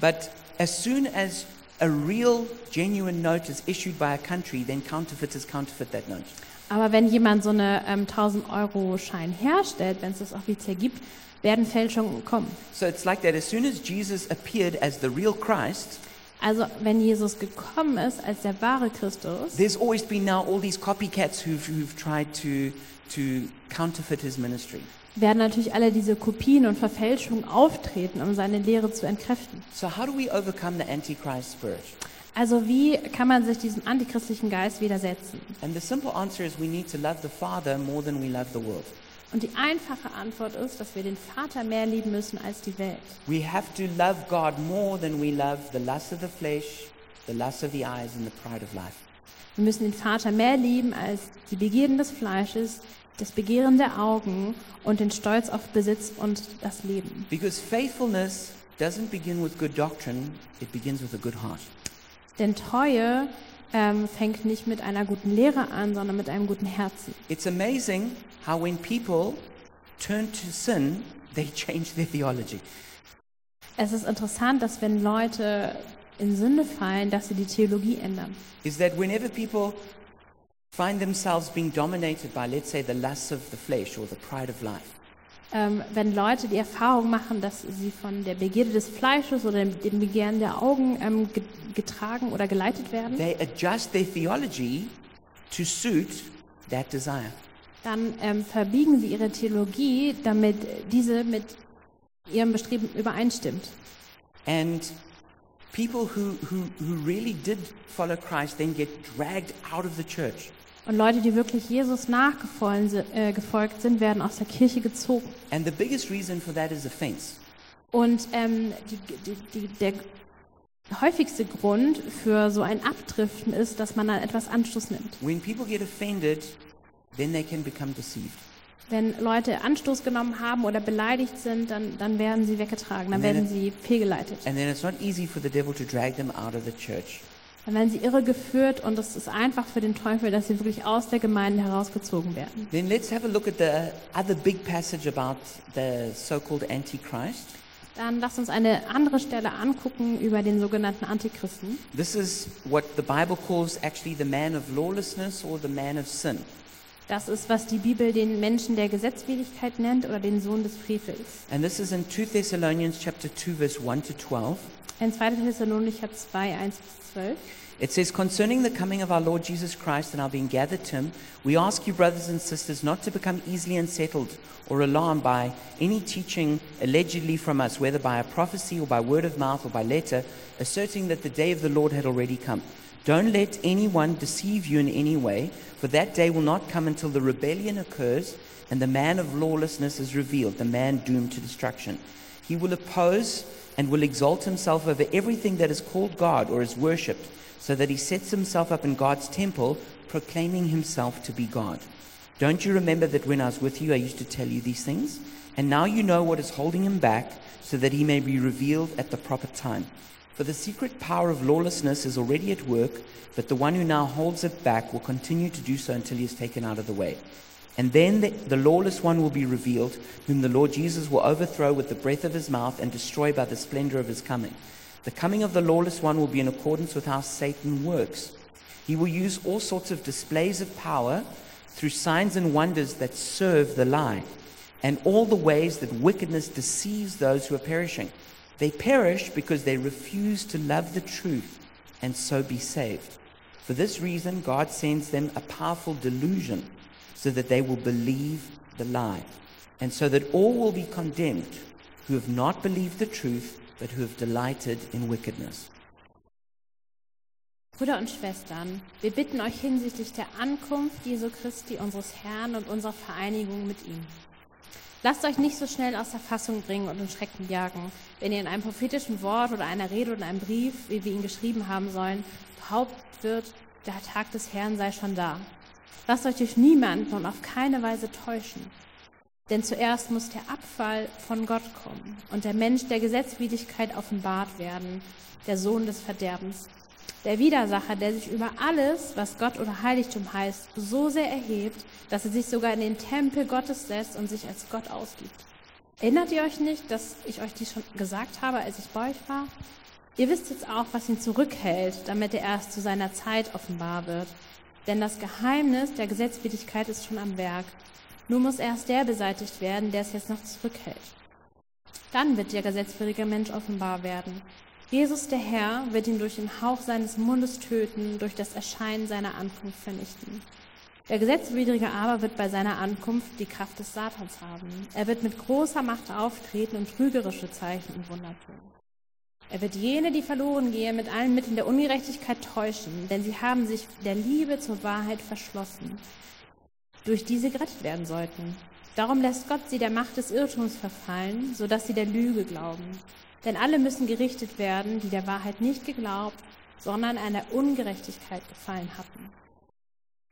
But as soon as a real, genuine note is issued by a country, then counterfeiters counterfeit that note. Aber wenn jemand so eine ähm, 1000-Euro-Schein herstellt, wenn es das offiziell gibt, werden Fälschungen kommen. So it's like that as soon as Jesus appeared as the real Christ, Also wenn Jesus gekommen ist als der wahre Christus, there's always been now all these copycats who've, who've tried to, to counterfeit his ministry. werden natürlich alle diese Kopien und Verfälschungen auftreten, um seine Lehre zu entkräften. So how do we overcome the Antichrist spirit? Also wie kann man sich diesem antichristlichen Geist widersetzen? And the simple answer is we need to love the Father more than we love the world. Und die einfache Antwort ist, dass wir den Vater mehr lieben müssen als die Welt. We have to love God more than we love the lust of the flesh, the lust of the eyes, and the pride of life. Wir müssen den Vater mehr lieben als die Begierden des Fleisches, das Begehren der Augen und den Stolz auf Besitz und das Leben. Because faithfulness doesn't begin with good doctrine, it begins with a good heart. Denn Treue ähm, fängt nicht mit einer guten Lehre an, sondern mit einem guten Herzen. It's amazing how when people turn to sin, they change their theology. Es ist interessant, dass wenn Leute in Sünde fallen, dass sie die Theologie ändern. Is that whenever people find themselves being dominated by, let's say, the lusts of the flesh or the pride of life, Ähm, wenn Leute die Erfahrung machen, dass sie von der Begierde des Fleisches oder dem, dem Begehren der Augen ähm, ge- getragen oder geleitet werden, they adjust their theology to suit that desire. dann ähm, verbiegen sie ihre Theologie, damit diese mit ihrem Bestreben übereinstimmt. And people who, who, who really did follow Christ then get dragged out of the church. Und Leute, die wirklich Jesus nachgefolgt äh, sind, werden aus der Kirche gezogen. And the biggest reason for that is offense. Und ähm, die, die, die, der häufigste Grund für so ein Abdriften ist, dass man an etwas Anstoß nimmt. When people get offended, then they can become deceived. Wenn Leute Anstoß genommen haben oder beleidigt sind, dann, dann werden sie weggetragen, dann werden sie fehlgeleitet. And then it's not easy for the devil to drag them out of the church. Dann werden sie irregeführt und es ist einfach für den Teufel, dass sie wirklich aus der Gemeinde herausgezogen werden. Then let's have a look at the other big passage about the so-called Antichrist. Dann lasst uns eine andere Stelle angucken über den sogenannten Antichristen. This is what the Bible calls actually the man of lawlessness or the man of sin. Das ist, was die Bibel den Menschen der Gesetzwidrigkeit nennt oder den Sohn des Frevels. And this is in 2 Thessalonians chapter 2 verse 1 to 12. In 2. Thessalonicher 2, 1 bis 12. It says, Concerning the coming of our Lord Jesus Christ and our being gathered to him, we ask you, brothers and sisters, not to become easily unsettled or alarmed by any teaching allegedly from us, whether by a prophecy or by word of mouth or by letter, asserting that the day of the Lord had already come. Don't let anyone deceive you in any way, for that day will not come until the rebellion occurs and the man of lawlessness is revealed, the man doomed to destruction. He will oppose and will exalt himself over everything that is called God or is worshipped, so that he sets himself up in God's temple, proclaiming himself to be God. Don't you remember that when I was with you, I used to tell you these things? And now you know what is holding him back, so that he may be revealed at the proper time. For the secret power of lawlessness is already at work, but the one who now holds it back will continue to do so until he is taken out of the way. And then the, the lawless one will be revealed, whom the Lord Jesus will overthrow with the breath of his mouth and destroy by the splendor of his coming. The coming of the lawless one will be in accordance with how Satan works. He will use all sorts of displays of power through signs and wonders that serve the lie, and all the ways that wickedness deceives those who are perishing. They perish because they refuse to love the truth and so be saved. For this reason, God sends them a powerful delusion so that they will believe the lie, and so that all will be condemned who have not believed the truth, but who have delighted in wickedness. Brüder und Schwestern, wir bitten euch hinsichtlich der Ankunft Jesu Christi, unseres Herrn und unserer Vereinigung mit ihm. Lasst euch nicht so schnell aus der Fassung bringen und in Schrecken jagen, wenn ihr in einem prophetischen Wort oder einer Rede oder einem Brief, wie wir ihn geschrieben haben sollen, behauptet wird, der Tag des Herrn sei schon da. Lasst euch durch niemanden und auf keine Weise täuschen. Denn zuerst muss der Abfall von Gott kommen und der Mensch der Gesetzwidrigkeit offenbart werden, der Sohn des Verderbens. Der Widersacher, der sich über alles, was Gott oder Heiligtum heißt, so sehr erhebt, dass er sich sogar in den Tempel Gottes setzt und sich als Gott ausgibt. Erinnert ihr euch nicht, dass ich euch dies schon gesagt habe, als ich bei euch war? Ihr wisst jetzt auch, was ihn zurückhält, damit er erst zu seiner Zeit offenbar wird. Denn das Geheimnis der Gesetzwidrigkeit ist schon am Werk. Nur muss erst der beseitigt werden, der es jetzt noch zurückhält. Dann wird der gesetzwidrige Mensch offenbar werden. Jesus der Herr wird ihn durch den Hauch seines Mundes töten, durch das Erscheinen seiner Ankunft vernichten. Der Gesetzwidrige aber wird bei seiner Ankunft die Kraft des Satans haben. Er wird mit großer Macht auftreten und trügerische Zeichen und Wunder tun. Er wird jene, die verloren gehen, mit allen Mitteln der Ungerechtigkeit täuschen, denn sie haben sich der Liebe zur Wahrheit verschlossen, durch die sie gerettet werden sollten. Darum lässt Gott sie der Macht des Irrtums verfallen, sodass sie der Lüge glauben. Denn alle müssen gerichtet werden, die der Wahrheit nicht geglaubt, sondern einer Ungerechtigkeit gefallen hatten.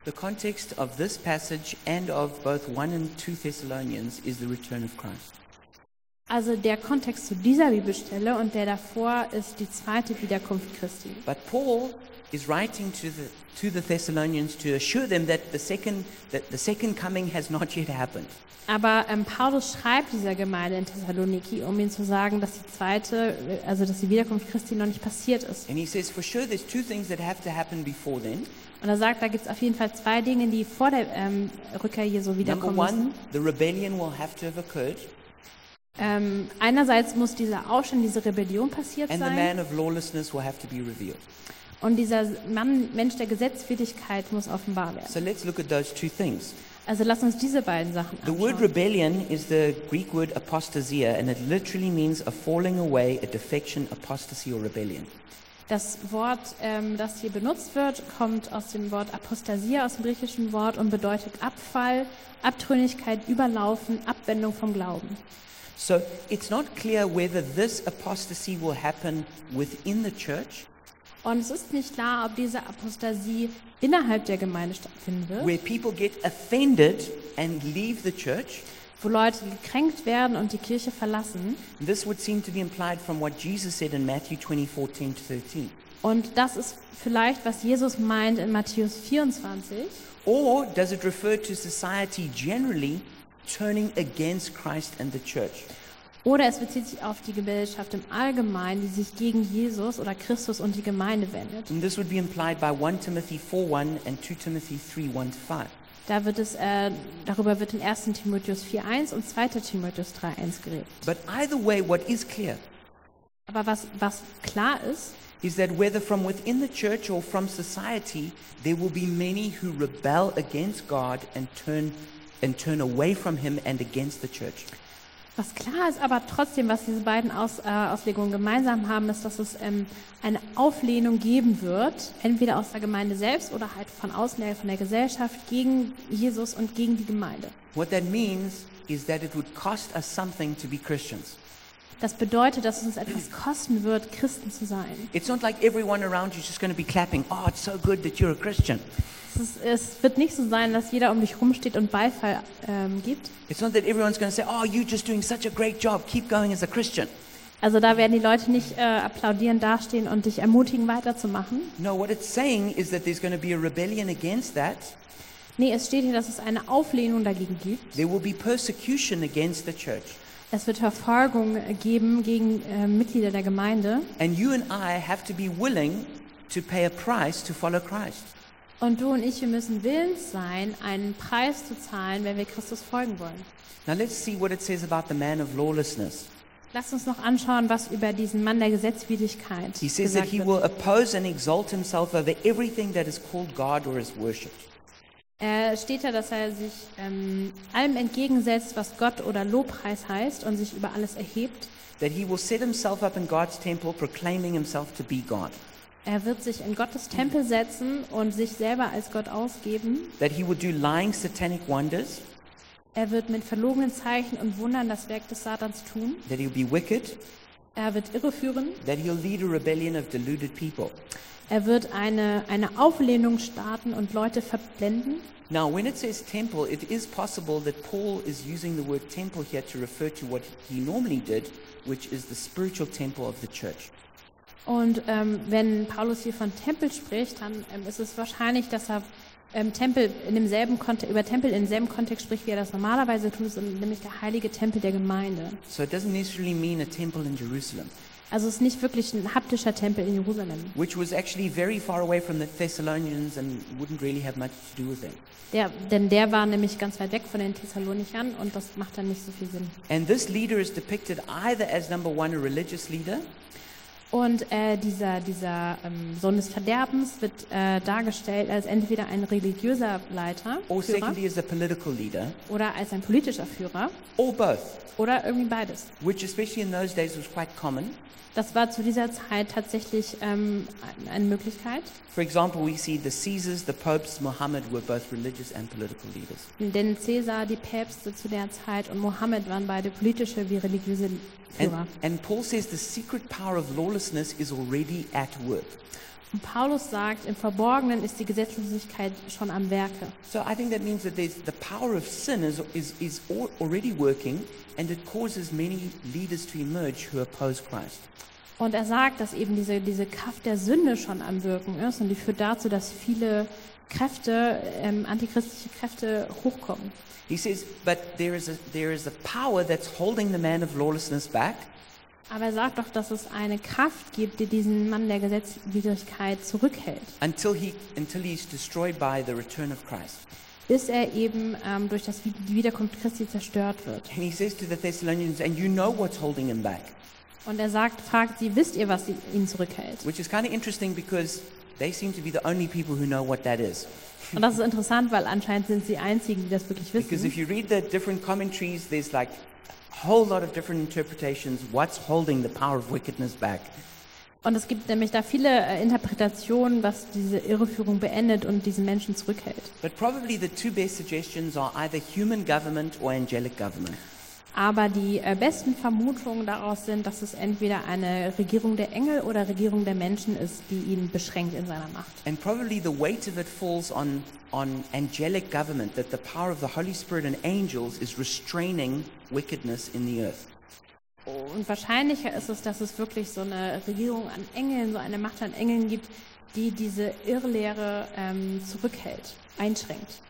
The context of this passage and of both 1 and 2 Thessalonians is the return of Christ. Also der Kontext zu dieser Bibelstelle und der davor ist die zweite Wiederkunft Christi. But Paul is writing to the, to the Thessalonians to assure them that the, second, that the second coming has not yet happened. Aber ähm, Paulus schreibt dieser Gemeinde in Thessaloniki, um ihnen zu sagen, dass die zweite, also dass die Wiederkunft Christi noch nicht passiert ist. And he says, for sure, there's two things that have to happen before then. Und er sagt, da gibt es auf jeden Fall zwei Dinge, die vor der ähm, Rückkehr Jesu Number wiederkommen one, müssen. the rebellion will have to have occurred, Ähm, einerseits muss dieser Aufstand, diese Rebellion passiert and the sein. man of lawlessness will have to be revealed. Und dieser Mann, Mensch der Gesetzwidrigkeit muss offenbar werden. So let's look at those two things. Also lass uns diese beiden Sachen The word anschauen. rebellion is the Greek word apostasia, and it literally means a falling away, a defection, apostasy, or rebellion. Das Wort, ähm, das hier benutzt wird, kommt aus dem Wort Apostasia, aus dem griechischen Wort und bedeutet Abfall, Abtrünnigkeit, Überlaufen, Abwendung vom Glauben. So it's not clear whether this apostasy will happen within the church, Und es ist nicht klar, ob diese Apostasie innerhalb der Gemeinde stattfinden wird, where people get offended and leave the church. wo Leute gekränkt werden und die Kirche verlassen. This would seem to be implied from what Jesus said in Matthew 24 10 to 13. Und das ist vielleicht, was Jesus meint in Matthäus 24. Or does it refer to society generally turning against Christ and the church? Oder es bezieht sich auf die Gesellschaft im Allgemeinen, die sich gegen Jesus oder Christus und die Gemeinde wendet. And this would be implied by 1 Timothy 4 1 and 2 Timothy 3 1 to 5. Da wird es, äh, darüber wird in 1. Timotheus 4.1 und 2. Timotheus 3.1 geredet. But either way, what is clear Aber was, was klar ist, is that whether from within the church or from society, there will be many who rebel against God and turn, and turn away from Him and against the church. was klar ist, aber trotzdem, was diese beiden Aus, äh, Auslegungen gemeinsam haben, ist, dass es ähm, eine Auflehnung geben wird, entweder aus der Gemeinde selbst oder halt von außen, von der Gesellschaft, gegen Jesus und gegen die Gemeinde. What that means is that it would cost us something to be Christians. Das bedeutet, dass es uns etwas kosten wird, Christen zu sein. It's not like everyone around you is just going to be clapping, oh, it's so good that you're a Christian. Es, ist, es wird nicht so sein, dass jeder um dich rumsteht und Beifall ähm, gibt. It's not that everyone's going to say, oh, you're just doing such a great job, keep going as a Christian. Also da werden die Leute nicht äh, applaudierend dastehen und dich ermutigen, weiterzumachen. No, what it's saying is that there's going to be a rebellion against that. Nee, es steht hier, dass es eine Auflehnung dagegen gibt. There will be persecution against the church. Es wird Verfolgung geben gegen äh, Mitglieder der Gemeinde. And you and I have to be willing to pay a price to follow Christ. Und du und ich, wir müssen willens sein, einen Preis zu zahlen, wenn wir Christus folgen wollen. Now let's see what it says about the man of lawlessness. Lasst uns noch anschauen, was über diesen Mann der Gesetzwidrigkeit He says that gesagt he wird. will oppose and exalt himself over everything that is called God or is worshipped. Äh, steht da, dass er sich ähm, allem entgegensetzt, was Gott oder Lobpreis heißt und sich über alles erhebt. That he will set himself up in God's temple, proclaiming himself to be God. Er wird sich in Gottes Tempel setzen und sich selber als Gott ausgeben. That he will do lying satanic wonders. Er wird mit verlogenen Zeichen und Wundern das Werk des Satans tun. That he'll be wicked. Er wird irreführen. That he'll lead a rebellion of deluded people. Er wird eine, eine Auflehnung starten und Leute verblenden. Now, when it says temple, it is possible that Paul is using the word temple here to refer to what he normally did, which is the spiritual temple of the church. Und ähm, wenn Paulus hier von Tempel spricht, dann ähm, ist es wahrscheinlich, dass er ähm, Tempel in demselben Kontext, über Tempel in demselben Kontext spricht, wie er das normalerweise tut, nämlich der heilige Tempel der Gemeinde. So it doesn't necessarily mean a temple in Jerusalem, Also es ist nicht wirklich ein haptischer Tempel in Jerusalem. which was actually very far away from the Thessalonians and wouldn't really have much to do with them. Der, denn der war nämlich ganz weit weg von den Thessalonichern und das macht dann nicht so viel Sinn. And this leader is depicted either as number one, a religious leader, Und äh, dieser, dieser ähm, Sohn des Verderbens wird äh, dargestellt als entweder ein religiöser Leiter or Führer, secondly as a political leader, oder als ein politischer Führer or both, oder irgendwie beides. which especially in those days was quite common. Das war zu dieser Zeit tatsächlich ähm, eine Möglichkeit. For example, we see the Caesars, the popes, Muhammad were both religious and political leaders. Denn Caesar, die Päpste zu der Zeit und Mohammed waren beide politische wie religiöse And, Führer. and Paul says the secret power of lawlessness is already at work. Und Paulus sagt, im Verborgenen ist die Gesetzlosigkeit schon am Werke. So I think that means that there's the power of sin is, is, is al- already working and it causes many leaders to emerge who oppose Christ. Und er sagt, dass eben diese, diese Kraft der Sünde schon am Wirken ist und die führt dazu, dass viele Kräfte, ähm, antichristliche Kräfte hochkommen. He says, but there is, a, there is a power that's holding the man of lawlessness back Aber er sagt doch, dass es eine Kraft gibt, die diesen Mann der Gesetzwidrigkeit zurückhält, until, he, until he's destroyed by the return of Christ. bis er eben ähm, durch das, die Wiederkunft Christi zerstört wird. And he says to the Thessalonians, and you know what's holding him back. Und er sagt, fragt sie, wisst ihr, was ihn zurückhält? Which is kind of interesting because they seem to be the only people who know what that is. Und das ist interessant, weil anscheinend sind sie die Einzigen, die das wirklich Because wissen. if you read the different commentaries, there's like whole lot of different interpretations. What's holding the power of wickedness back? Und es gibt nämlich da viele äh, Interpretationen, was diese Irreführung beendet und diesen Menschen zurückhält. But probably the two best suggestions are either human government or angelic government. Aber die äh, besten Vermutungen daraus sind, dass es entweder eine Regierung der Engel oder Regierung der Menschen ist, die ihn beschränkt in seiner Macht. And probably the weight of it falls on, on angelic government, that the power of the Holy Spirit and angels is restraining wickedness in the earth. Und wahrscheinlicher ist es, dass es wirklich so eine Regierung an Engeln, so eine Macht an Engeln gibt, die diese Irrlehre ähm, zurückhält, einschränkt.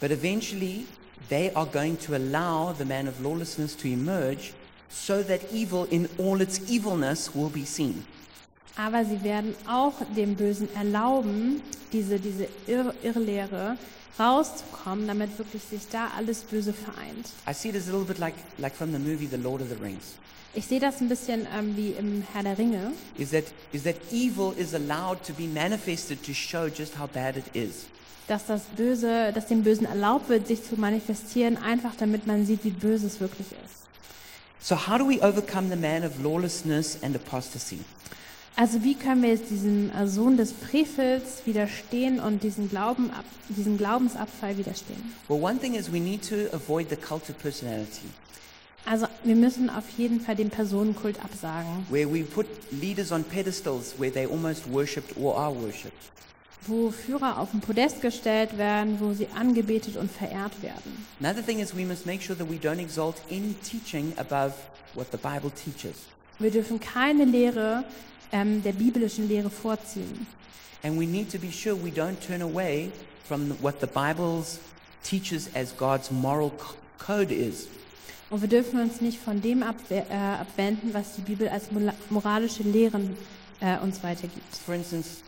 But eventually, they are going to allow the man of lawlessness to emerge so that evil in all its evilness will be seen. Aber sie werden auch dem Bösen erlauben, diese, diese Irr Irrlehre rauszukommen, damit wirklich sich da alles Böse vereint. I see it as a little bit like, like from the movie The Lord of the Rings. Ich sehe das ein bisschen ähm, wie im Herr der Ringe, Is that, is that evil is allowed to be manifested to show just how bad it is. dass das Böse, dass dem Bösen erlaubt wird, sich zu manifestieren, einfach damit man sieht, wie böse es wirklich ist. So, how do we overcome the man of lawlessness and apostasy? Also wie können wir jetzt diesem äh, Sohn des Frevels widerstehen und diesen, Glauben ab, diesen Glaubensabfall widerstehen? Well, one thing is we need to avoid the cult of personality, Also wir müssen auf jeden Fall den Personenkult absagen, where we put leaders on pedestals where they almost worshipped or are worshipped. wo Führer auf den Podest gestellt werden, wo sie angebetet und verehrt werden. Another thing is we must make sure that we don't exalt any teaching above what the Bible teaches. Wir dürfen keine Lehre ähm, der biblischen Lehre vorziehen. And we need to be sure we don't turn away from what the Bible teaches as God's moral code is. Und wir dürfen uns nicht von dem abwe äh, abwenden, was die Bibel als moralische Lehren äh, uns weitergibt. For instance,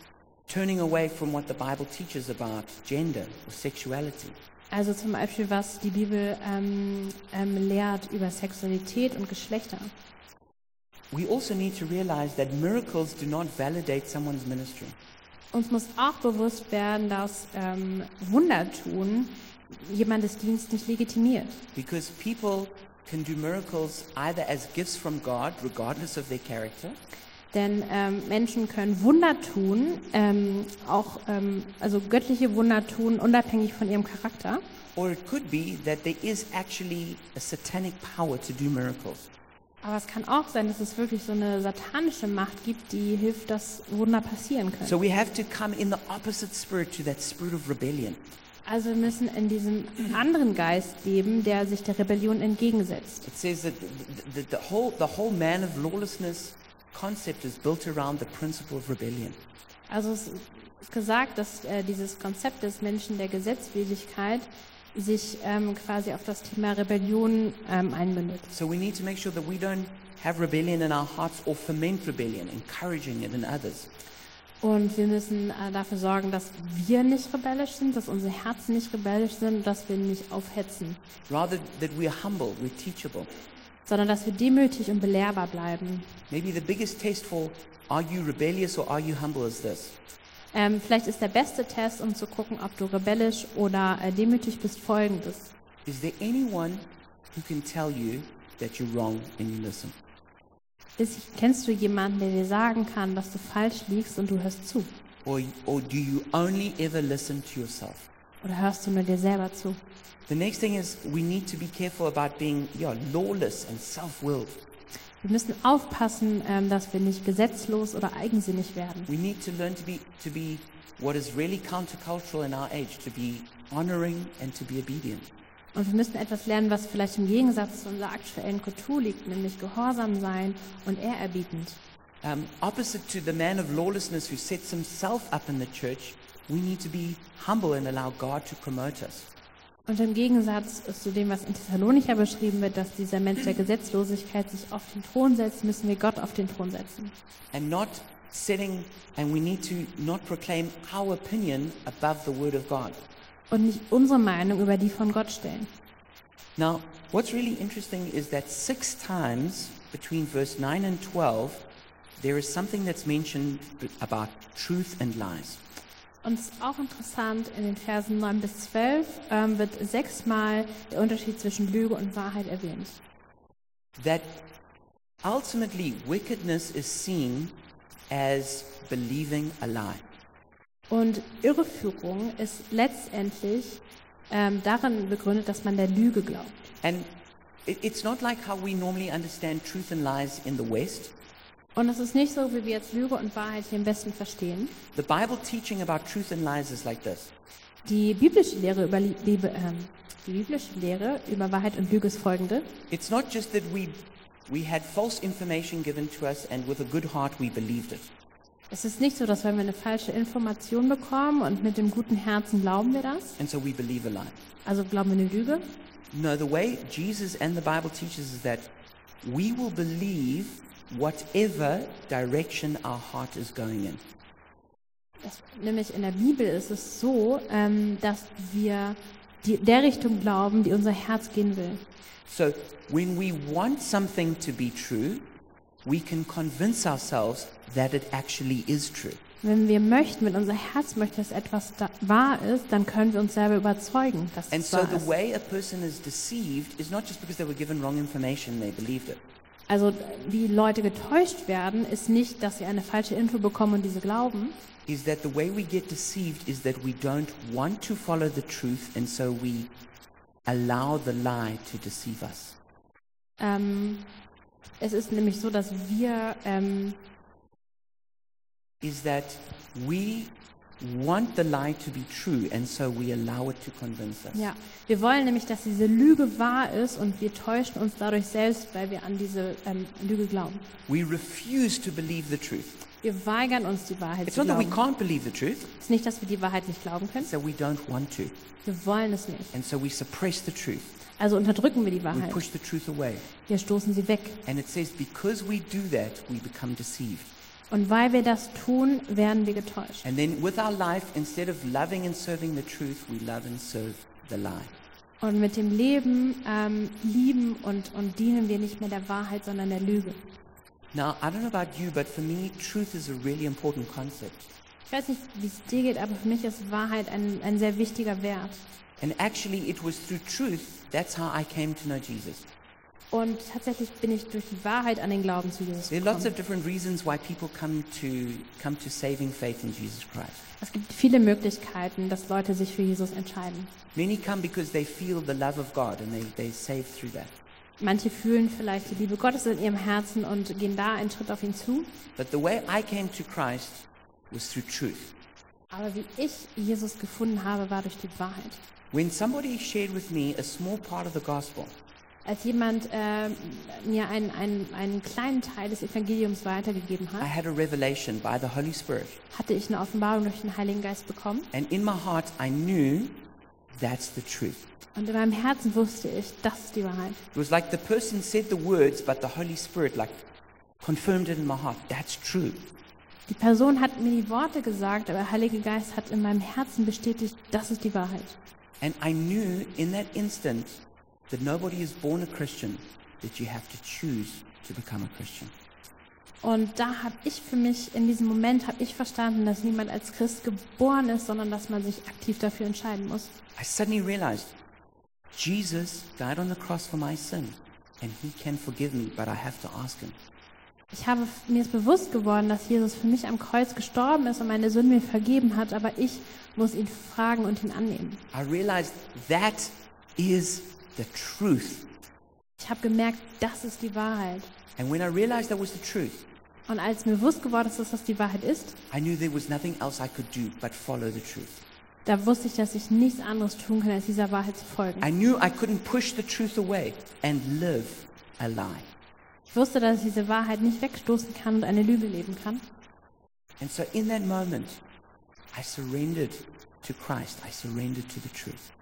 turning away from what the Bible teaches about gender or sexuality. Also zum Beispiel, was die Bibel ähm, ähm, lehrt über Sexualität und Geschlechter. We also need to realize that miracles do not validate someone's ministry. Uns muss auch bewusst werden, dass ähm, Wunder tun jemandes Dienst nicht legitimiert. Because people can do miracles either as gifts from God, regardless of their character, Denn ähm, Menschen können Wunder tun, ähm, auch ähm, also göttliche Wunder tun, unabhängig von ihrem Charakter. or it could be that there is actually a satanic power to do miracles. Aber es kann auch sein, dass es wirklich so eine satanische Macht gibt, die hilft, dass Wunder passieren können. So we have to come in the opposite spirit to that spirit of rebellion. Also wir müssen in diesem anderen Geist leben, der sich der Rebellion entgegensetzt. It says that the, the, the, whole, the whole man of lawlessness concept is built around the principle of rebellion. Also es ist gesagt, dass äh, dieses Konzept des Menschen der Gesetzwidrigkeit sich ähm, quasi auf das Thema Rebellion ähm, einmündet. So we need to make sure that we don't have rebellion in our hearts or foment rebellion, encouraging it in others. Und wir müssen äh, dafür sorgen, dass wir nicht rebellisch sind, dass unsere Herzen nicht rebellisch sind, dass wir nicht aufhetzen, Rather, that we are humble, we're teachable. sondern dass wir demütig und belehrbar bleiben. Maybe the biggest test for are you rebellious or are you humble is this. Ähm, vielleicht ist der beste Test, um zu gucken, ob du rebellisch oder äh, demütig bist, folgendes. Is there anyone who can tell you that you're wrong and you listen? Ist, kennst du jemanden, der dir sagen kann, dass du falsch liegst und du hörst zu? Or, or do you only ever listen to yourself? Oder hörst du nur dir selber zu? The next thing is we need to be careful about being yeah, lawless and self-willed. Wir müssen aufpassen, ähm, dass wir nicht gesetzlos oder eigensinnig werden. We need to learn to be to be what is really countercultural in our age, to be honoring and to be obedient. Und wir müssen etwas lernen, was vielleicht im Gegensatz zu unserer aktuellen Kultur liegt, nämlich gehorsam sein und ehrerbietend. Um, opposite to the man of lawlessness who sets himself up in the church, we need to be humble and allow God to promote us. Und im Gegensatz zu dem, was in Thessalonicher beschrieben wird, dass dieser Mensch der Gesetzlosigkeit sich auf den Thron setzt, müssen wir Gott auf den Thron setzen. And not setting, and we need to not proclaim our opinion above the word of God. Und nicht unsere Meinung über die von Gott stellen. Now, what's really interesting is that six times between verse 9 and 12, there is something that's mentioned about truth and lies. Und es ist auch interessant, in den Versen 9 bis 12 ähm, wird sechsmal der Unterschied zwischen Lüge und Wahrheit erwähnt. That ultimately wickedness is seen as believing a lie. Und Irreführung ist letztendlich ähm, darin begründet, dass man der Lüge glaubt. And it, it's not like how we normally understand truth and lies in the West. Und es ist nicht so, wie wir jetzt Lüge und Wahrheit hier im Besten verstehen. The Bible teaching about truth and lies is like this. Die biblische Lehre über Lie- Liebe, ähm, die biblische Lehre über Wahrheit und Lüge ist folgende. It's not just that we we had false information given to us and with a good heart we believed it. Es ist nicht so, dass wenn wir eine falsche Information bekommen und mit dem guten Herzen glauben wir das, And so we believe a lie. also glauben wir eine Lüge. No, the way Jesus and the Bible teaches is that we will believe whatever direction our heart is going in. Nämlich in der Bibel ist es so, ähm, dass wir die, der Richtung glauben, die unser Herz gehen will. So when we want something to be true, we can convince ourselves that it actually is true. Wenn wir möchten, wenn unser Herz möchte, dass etwas da wahr ist, dann können wir uns selber überzeugen, dass And es so wahr the ist. way a person is deceived is not just because they were given wrong information, they believed it. Also wie Leute getäuscht werden, ist nicht, dass sie eine falsche Info bekommen und diese glauben, Is that the way we get deceived is that we don't want to follow the truth and so we allow the lie to deceive us. Ähm, es ist nämlich so, dass wir, ähm, Is that we want the lie to be true and so we allow it to convince us. ja, wir wollen nämlich, dass diese Lüge wahr ist und wir täuschen uns dadurch selbst, weil wir an diese ähm, Lüge glauben. We refuse to believe the truth. Wir weigern uns, die Wahrheit It's zu not that we glauben. can't believe the truth, Es ist nicht, dass wir die Wahrheit nicht glauben können. that we don't want to. Wir wollen es nicht. And so we suppress the truth. Also unterdrücken wir die We Wahrheit. push the truth away. Wir stoßen sie weg. And it says, because we do that, we become deceived. Und weil wir das tun, werden wir getäuscht. And then with our life, instead of loving and serving the truth, we love and serve the lie. Und mit dem Leben ähm, lieben und, und dienen wir nicht mehr der Wahrheit, sondern der Lüge. Now, I don't know about you, but for me, truth is a really important concept. Ich weiß nicht, wie es dir geht, aber für mich ist Wahrheit ein, ein sehr wichtiger Wert. And actually, it was through truth that's how I came to know Jesus. Und tatsächlich bin ich durch die Wahrheit an den Glauben zu Jesus There are lots gekommen. of different reasons why people come to come to saving faith in Jesus Christ. Es gibt viele Möglichkeiten, dass Leute sich für Jesus entscheiden. Many come because they feel the love of God and they, they save through that. Manche fühlen vielleicht die Liebe Gottes in ihrem Herzen und gehen da einen Schritt auf ihn zu. But the way I came to Christ was through truth. Aber wie ich Jesus gefunden habe, war durch die Wahrheit. When somebody shared with me a small part of the gospel, Als jemand äh, mir einen, einen, einen kleinen Teil des Evangeliums weitergegeben I hat, had a revelation by the Holy Spirit. hatte ich eine Offenbarung durch den Heiligen Geist bekommen. And in my heart, I knew that's the truth. Und in meinem Herzen wusste ich, das ist die Wahrheit. It was like the person said the words, but the Holy Spirit like confirmed it in my heart. That's true. Die Person hat mir die Worte gesagt, aber der Heilige Geist hat in meinem Herzen bestätigt, das ist die Wahrheit. And I knew in that instant that nobody is born a Christian that you have to choose to become a Christian. Und da habe ich für mich, in diesem Moment habe ich verstanden, dass niemand als Christ geboren ist, sondern dass man sich aktiv dafür entscheiden muss. I suddenly realized Jesus died on the cross for my sin, and he can forgive me, but I have to ask him. Ich habe mir ist bewusst geworden, dass Jesus für mich am Kreuz gestorben ist und meine Sünden mir vergeben hat, aber ich muss ihn fragen und ihn annehmen. I realized that is the truth. Ich habe gemerkt, das ist die Wahrheit. And when I realized that was the truth, Und als mir bewusst geworden ist, dass das die Wahrheit ist, I knew there was nothing else I could do but follow the truth. da wusste ich, dass ich nichts anderes tun kann, als dieser Wahrheit zu folgen. I knew I couldn't push the truth away and live a lie. Ich wusste, dass ich diese Wahrheit nicht wegstoßen kann und eine Lüge leben kann. And so in that moment, I surrendered to Christ. I surrendered to the truth.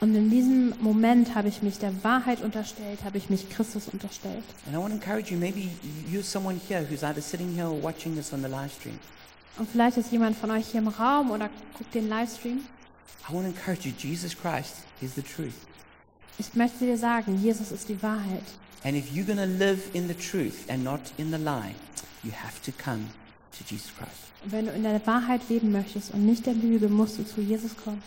Und in diesem Moment habe ich mich der Wahrheit unterstellt, habe ich mich Christus unterstellt. And I want to encourage you, maybe you're someone here who's either sitting here or watching this on the live stream. Und vielleicht ist jemand von euch hier im Raum oder guckt den Livestream. I want to encourage you, Jesus Christ is the truth. Ich möchte dir sagen, Jesus ist die Wahrheit. And if you're going to live in the truth and not in the lie, you have to come to Jesus Christ. Und wenn du in der Wahrheit leben möchtest und nicht der Lüge, musst du zu Jesus kommen.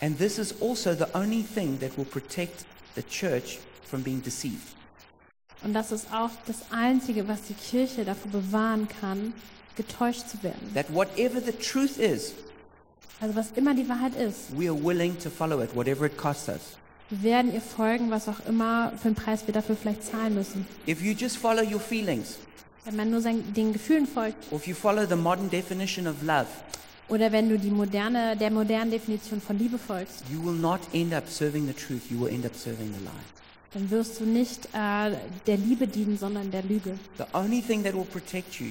And this is also the only thing that will protect the church from being deceived. Und das ist auch das Einzige, was die Kirche davor bewahren kann, getäuscht zu werden. That whatever the truth is, Also was immer die Wahrheit ist, we are willing to follow it, whatever it costs us. wir werden ihr folgen, was auch immer für einen Preis wir dafür vielleicht zahlen müssen. If you just follow your feelings, Wenn man nur seinen, den Gefühlen folgt or if you follow the modern definition of love, oder wenn du die moderne, der modernen Definition von Liebe folgst, you will not end up serving the truth, you will end up serving the lie. dann wirst du nicht äh, der Liebe dienen, sondern der Lüge. The only thing that will protect you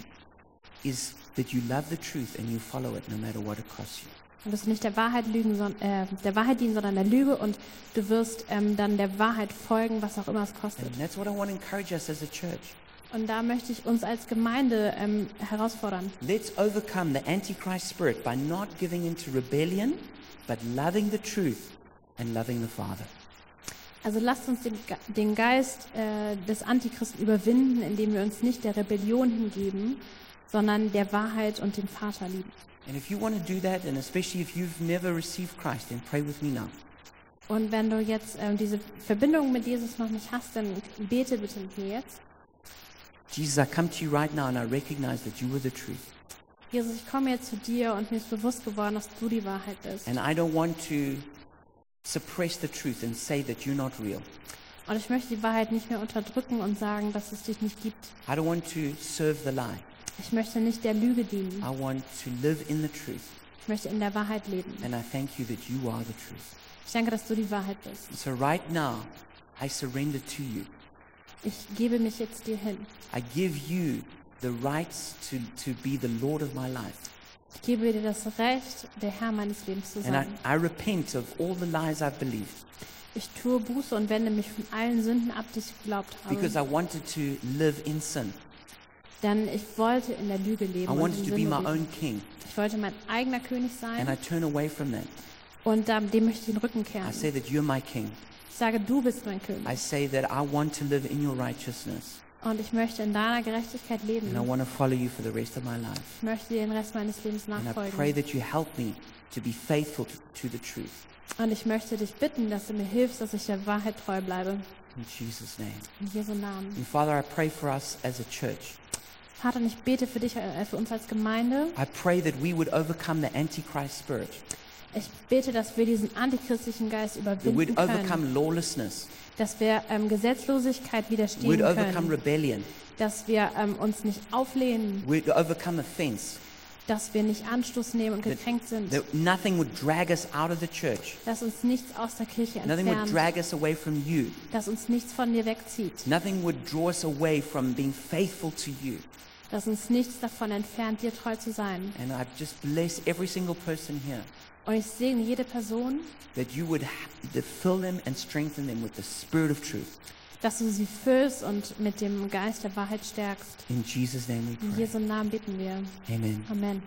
is that you love the truth and you follow it no matter what it costs you. Du wirst nicht der Wahrheit, lügen, son äh, der Wahrheit dienen, sondern der Lüge und du wirst ähm, dann der Wahrheit folgen, was auch immer es kostet. And that's what I want to encourage us as a church. Und da möchte ich uns als Gemeinde ähm, herausfordern. Let's overcome the Antichrist spirit by not giving in to rebellion, but loving the truth and loving the Father. Also lasst uns den, den Geist äh, des Antichristen überwinden, indem wir uns nicht der Rebellion hingeben, sondern der Wahrheit und dem Vater lieben. And if you want to do that, and especially if you've never received Christ, then pray with me now. Und wenn du jetzt ähm, diese Verbindung mit Jesus noch nicht hast, dann bete bitte mit mir jetzt. Jesus, I come to you right now and I recognize that you are the truth. Jesus, ich komme jetzt zu dir und mir ist bewusst geworden, dass du die Wahrheit bist. And I don't want to suppress the truth and say that you're not real. Und ich möchte die Wahrheit nicht mehr unterdrücken und sagen, dass es dich nicht gibt. I don't want to serve the lie. Ich möchte nicht der Lüge dienen. I want to live in the truth. Ich möchte in der Wahrheit leben. And I thank you that you are the truth. Ich danke, dass du die Wahrheit bist. So right now, I surrender to you. Ich gebe mich jetzt dir hin. I give you the rights to, to be the Lord of my life. Ich gebe dir das Recht, der Herr meines Lebens zu And I, sein. I repent of all the lies I've believed Ich tue Buße und wende mich von allen Sünden ab, die ich geglaubt because habe. I wanted to live in sin. Denn ich wollte in der Lüge I leben und wanted in to be Sünde my own leben. king. Ich wollte mein eigener König And I sein turn away from that. und ähm, dem möchte ich den Rücken I kehren. say that you're my king. Ich sage, du bist mein I König say that I want to live in your righteousness. und ich möchte in deiner Gerechtigkeit And I leben. want to follow you for the rest of my life. Ich möchte dir den Rest meines Lebens And I pray nachfolgen. that you help me to be faithful to, to the truth. Und ich möchte dich bitten, dass du mir hilfst, dass ich der Wahrheit treu bleibe. In Jesus' name. In Jesu Namen. And Father, I pray for us as a church. Vater, ich bete für dich, äh, für uns als Gemeinde. I pray that we would overcome the Antichrist spirit. Ich bete, dass wir diesen antichristlichen Geist überwinden können. overcome lawlessness. Dass wir ähm, Gesetzlosigkeit widerstehen overcome können. rebellion. Dass wir ähm, uns nicht auflehnen. We'd overcome offense. Dass wir nicht Anstoß nehmen und gekränkt sind. that nothing would drag us out of the church. Dass uns nichts aus der Kirche Nothing would entfernt. drag us away from you. Dass uns nichts von dir wegzieht. Nothing would draw us away from being faithful to you. Dass uns nichts davon entfernt, dir treu zu sein. And I just bless every single person here Und ich segne jede Person, that you would fill them and strengthen them with the spirit of truth. dass du sie füllst und mit dem Geist der Wahrheit stärkst. In Jesus' name we In pray. Jesu Namen beten wir. Amen. Amen.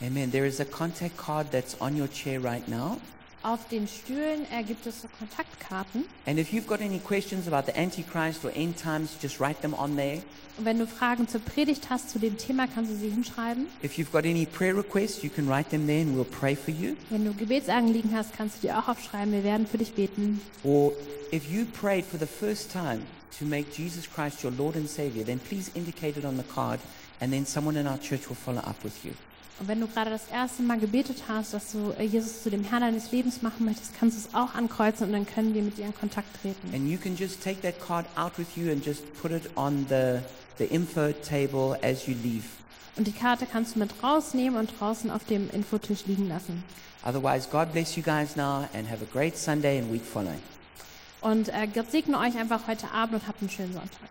Amen. There is a contact card that's on your chair right now. Auf den Stühlen äh, gibt es so Kontaktkarten. And if you've got any questions about the Antichrist or end times, just write them on there. Und wenn du Fragen zur Predigt hast zu dem Thema, kannst du sie hinschreiben. If you've got any prayer requests, you can write them there and we'll pray for you. Wenn du Gebetsanliegen hast, kannst du die auch aufschreiben. Wir werden für dich beten. Or if you prayed for the first time to make Jesus Christ your Lord and Savior, then please indicate it on the card and then someone in our church will follow up with you. Und wenn du gerade das erste Mal gebetet hast, dass du äh, Jesus zu dem Herrn deines Lebens machen möchtest, kannst du es auch ankreuzen und dann können wir mit dir in Kontakt treten. And you can just take that card out with you and just put it on the, the info table as you leave. Und die Karte kannst du mit rausnehmen und draußen auf dem Infotisch liegen lassen. Otherwise, God bless you guys now and have a great Sunday and week following. Und äh, Gott segne euch einfach heute Abend und habt einen schönen Sonntag.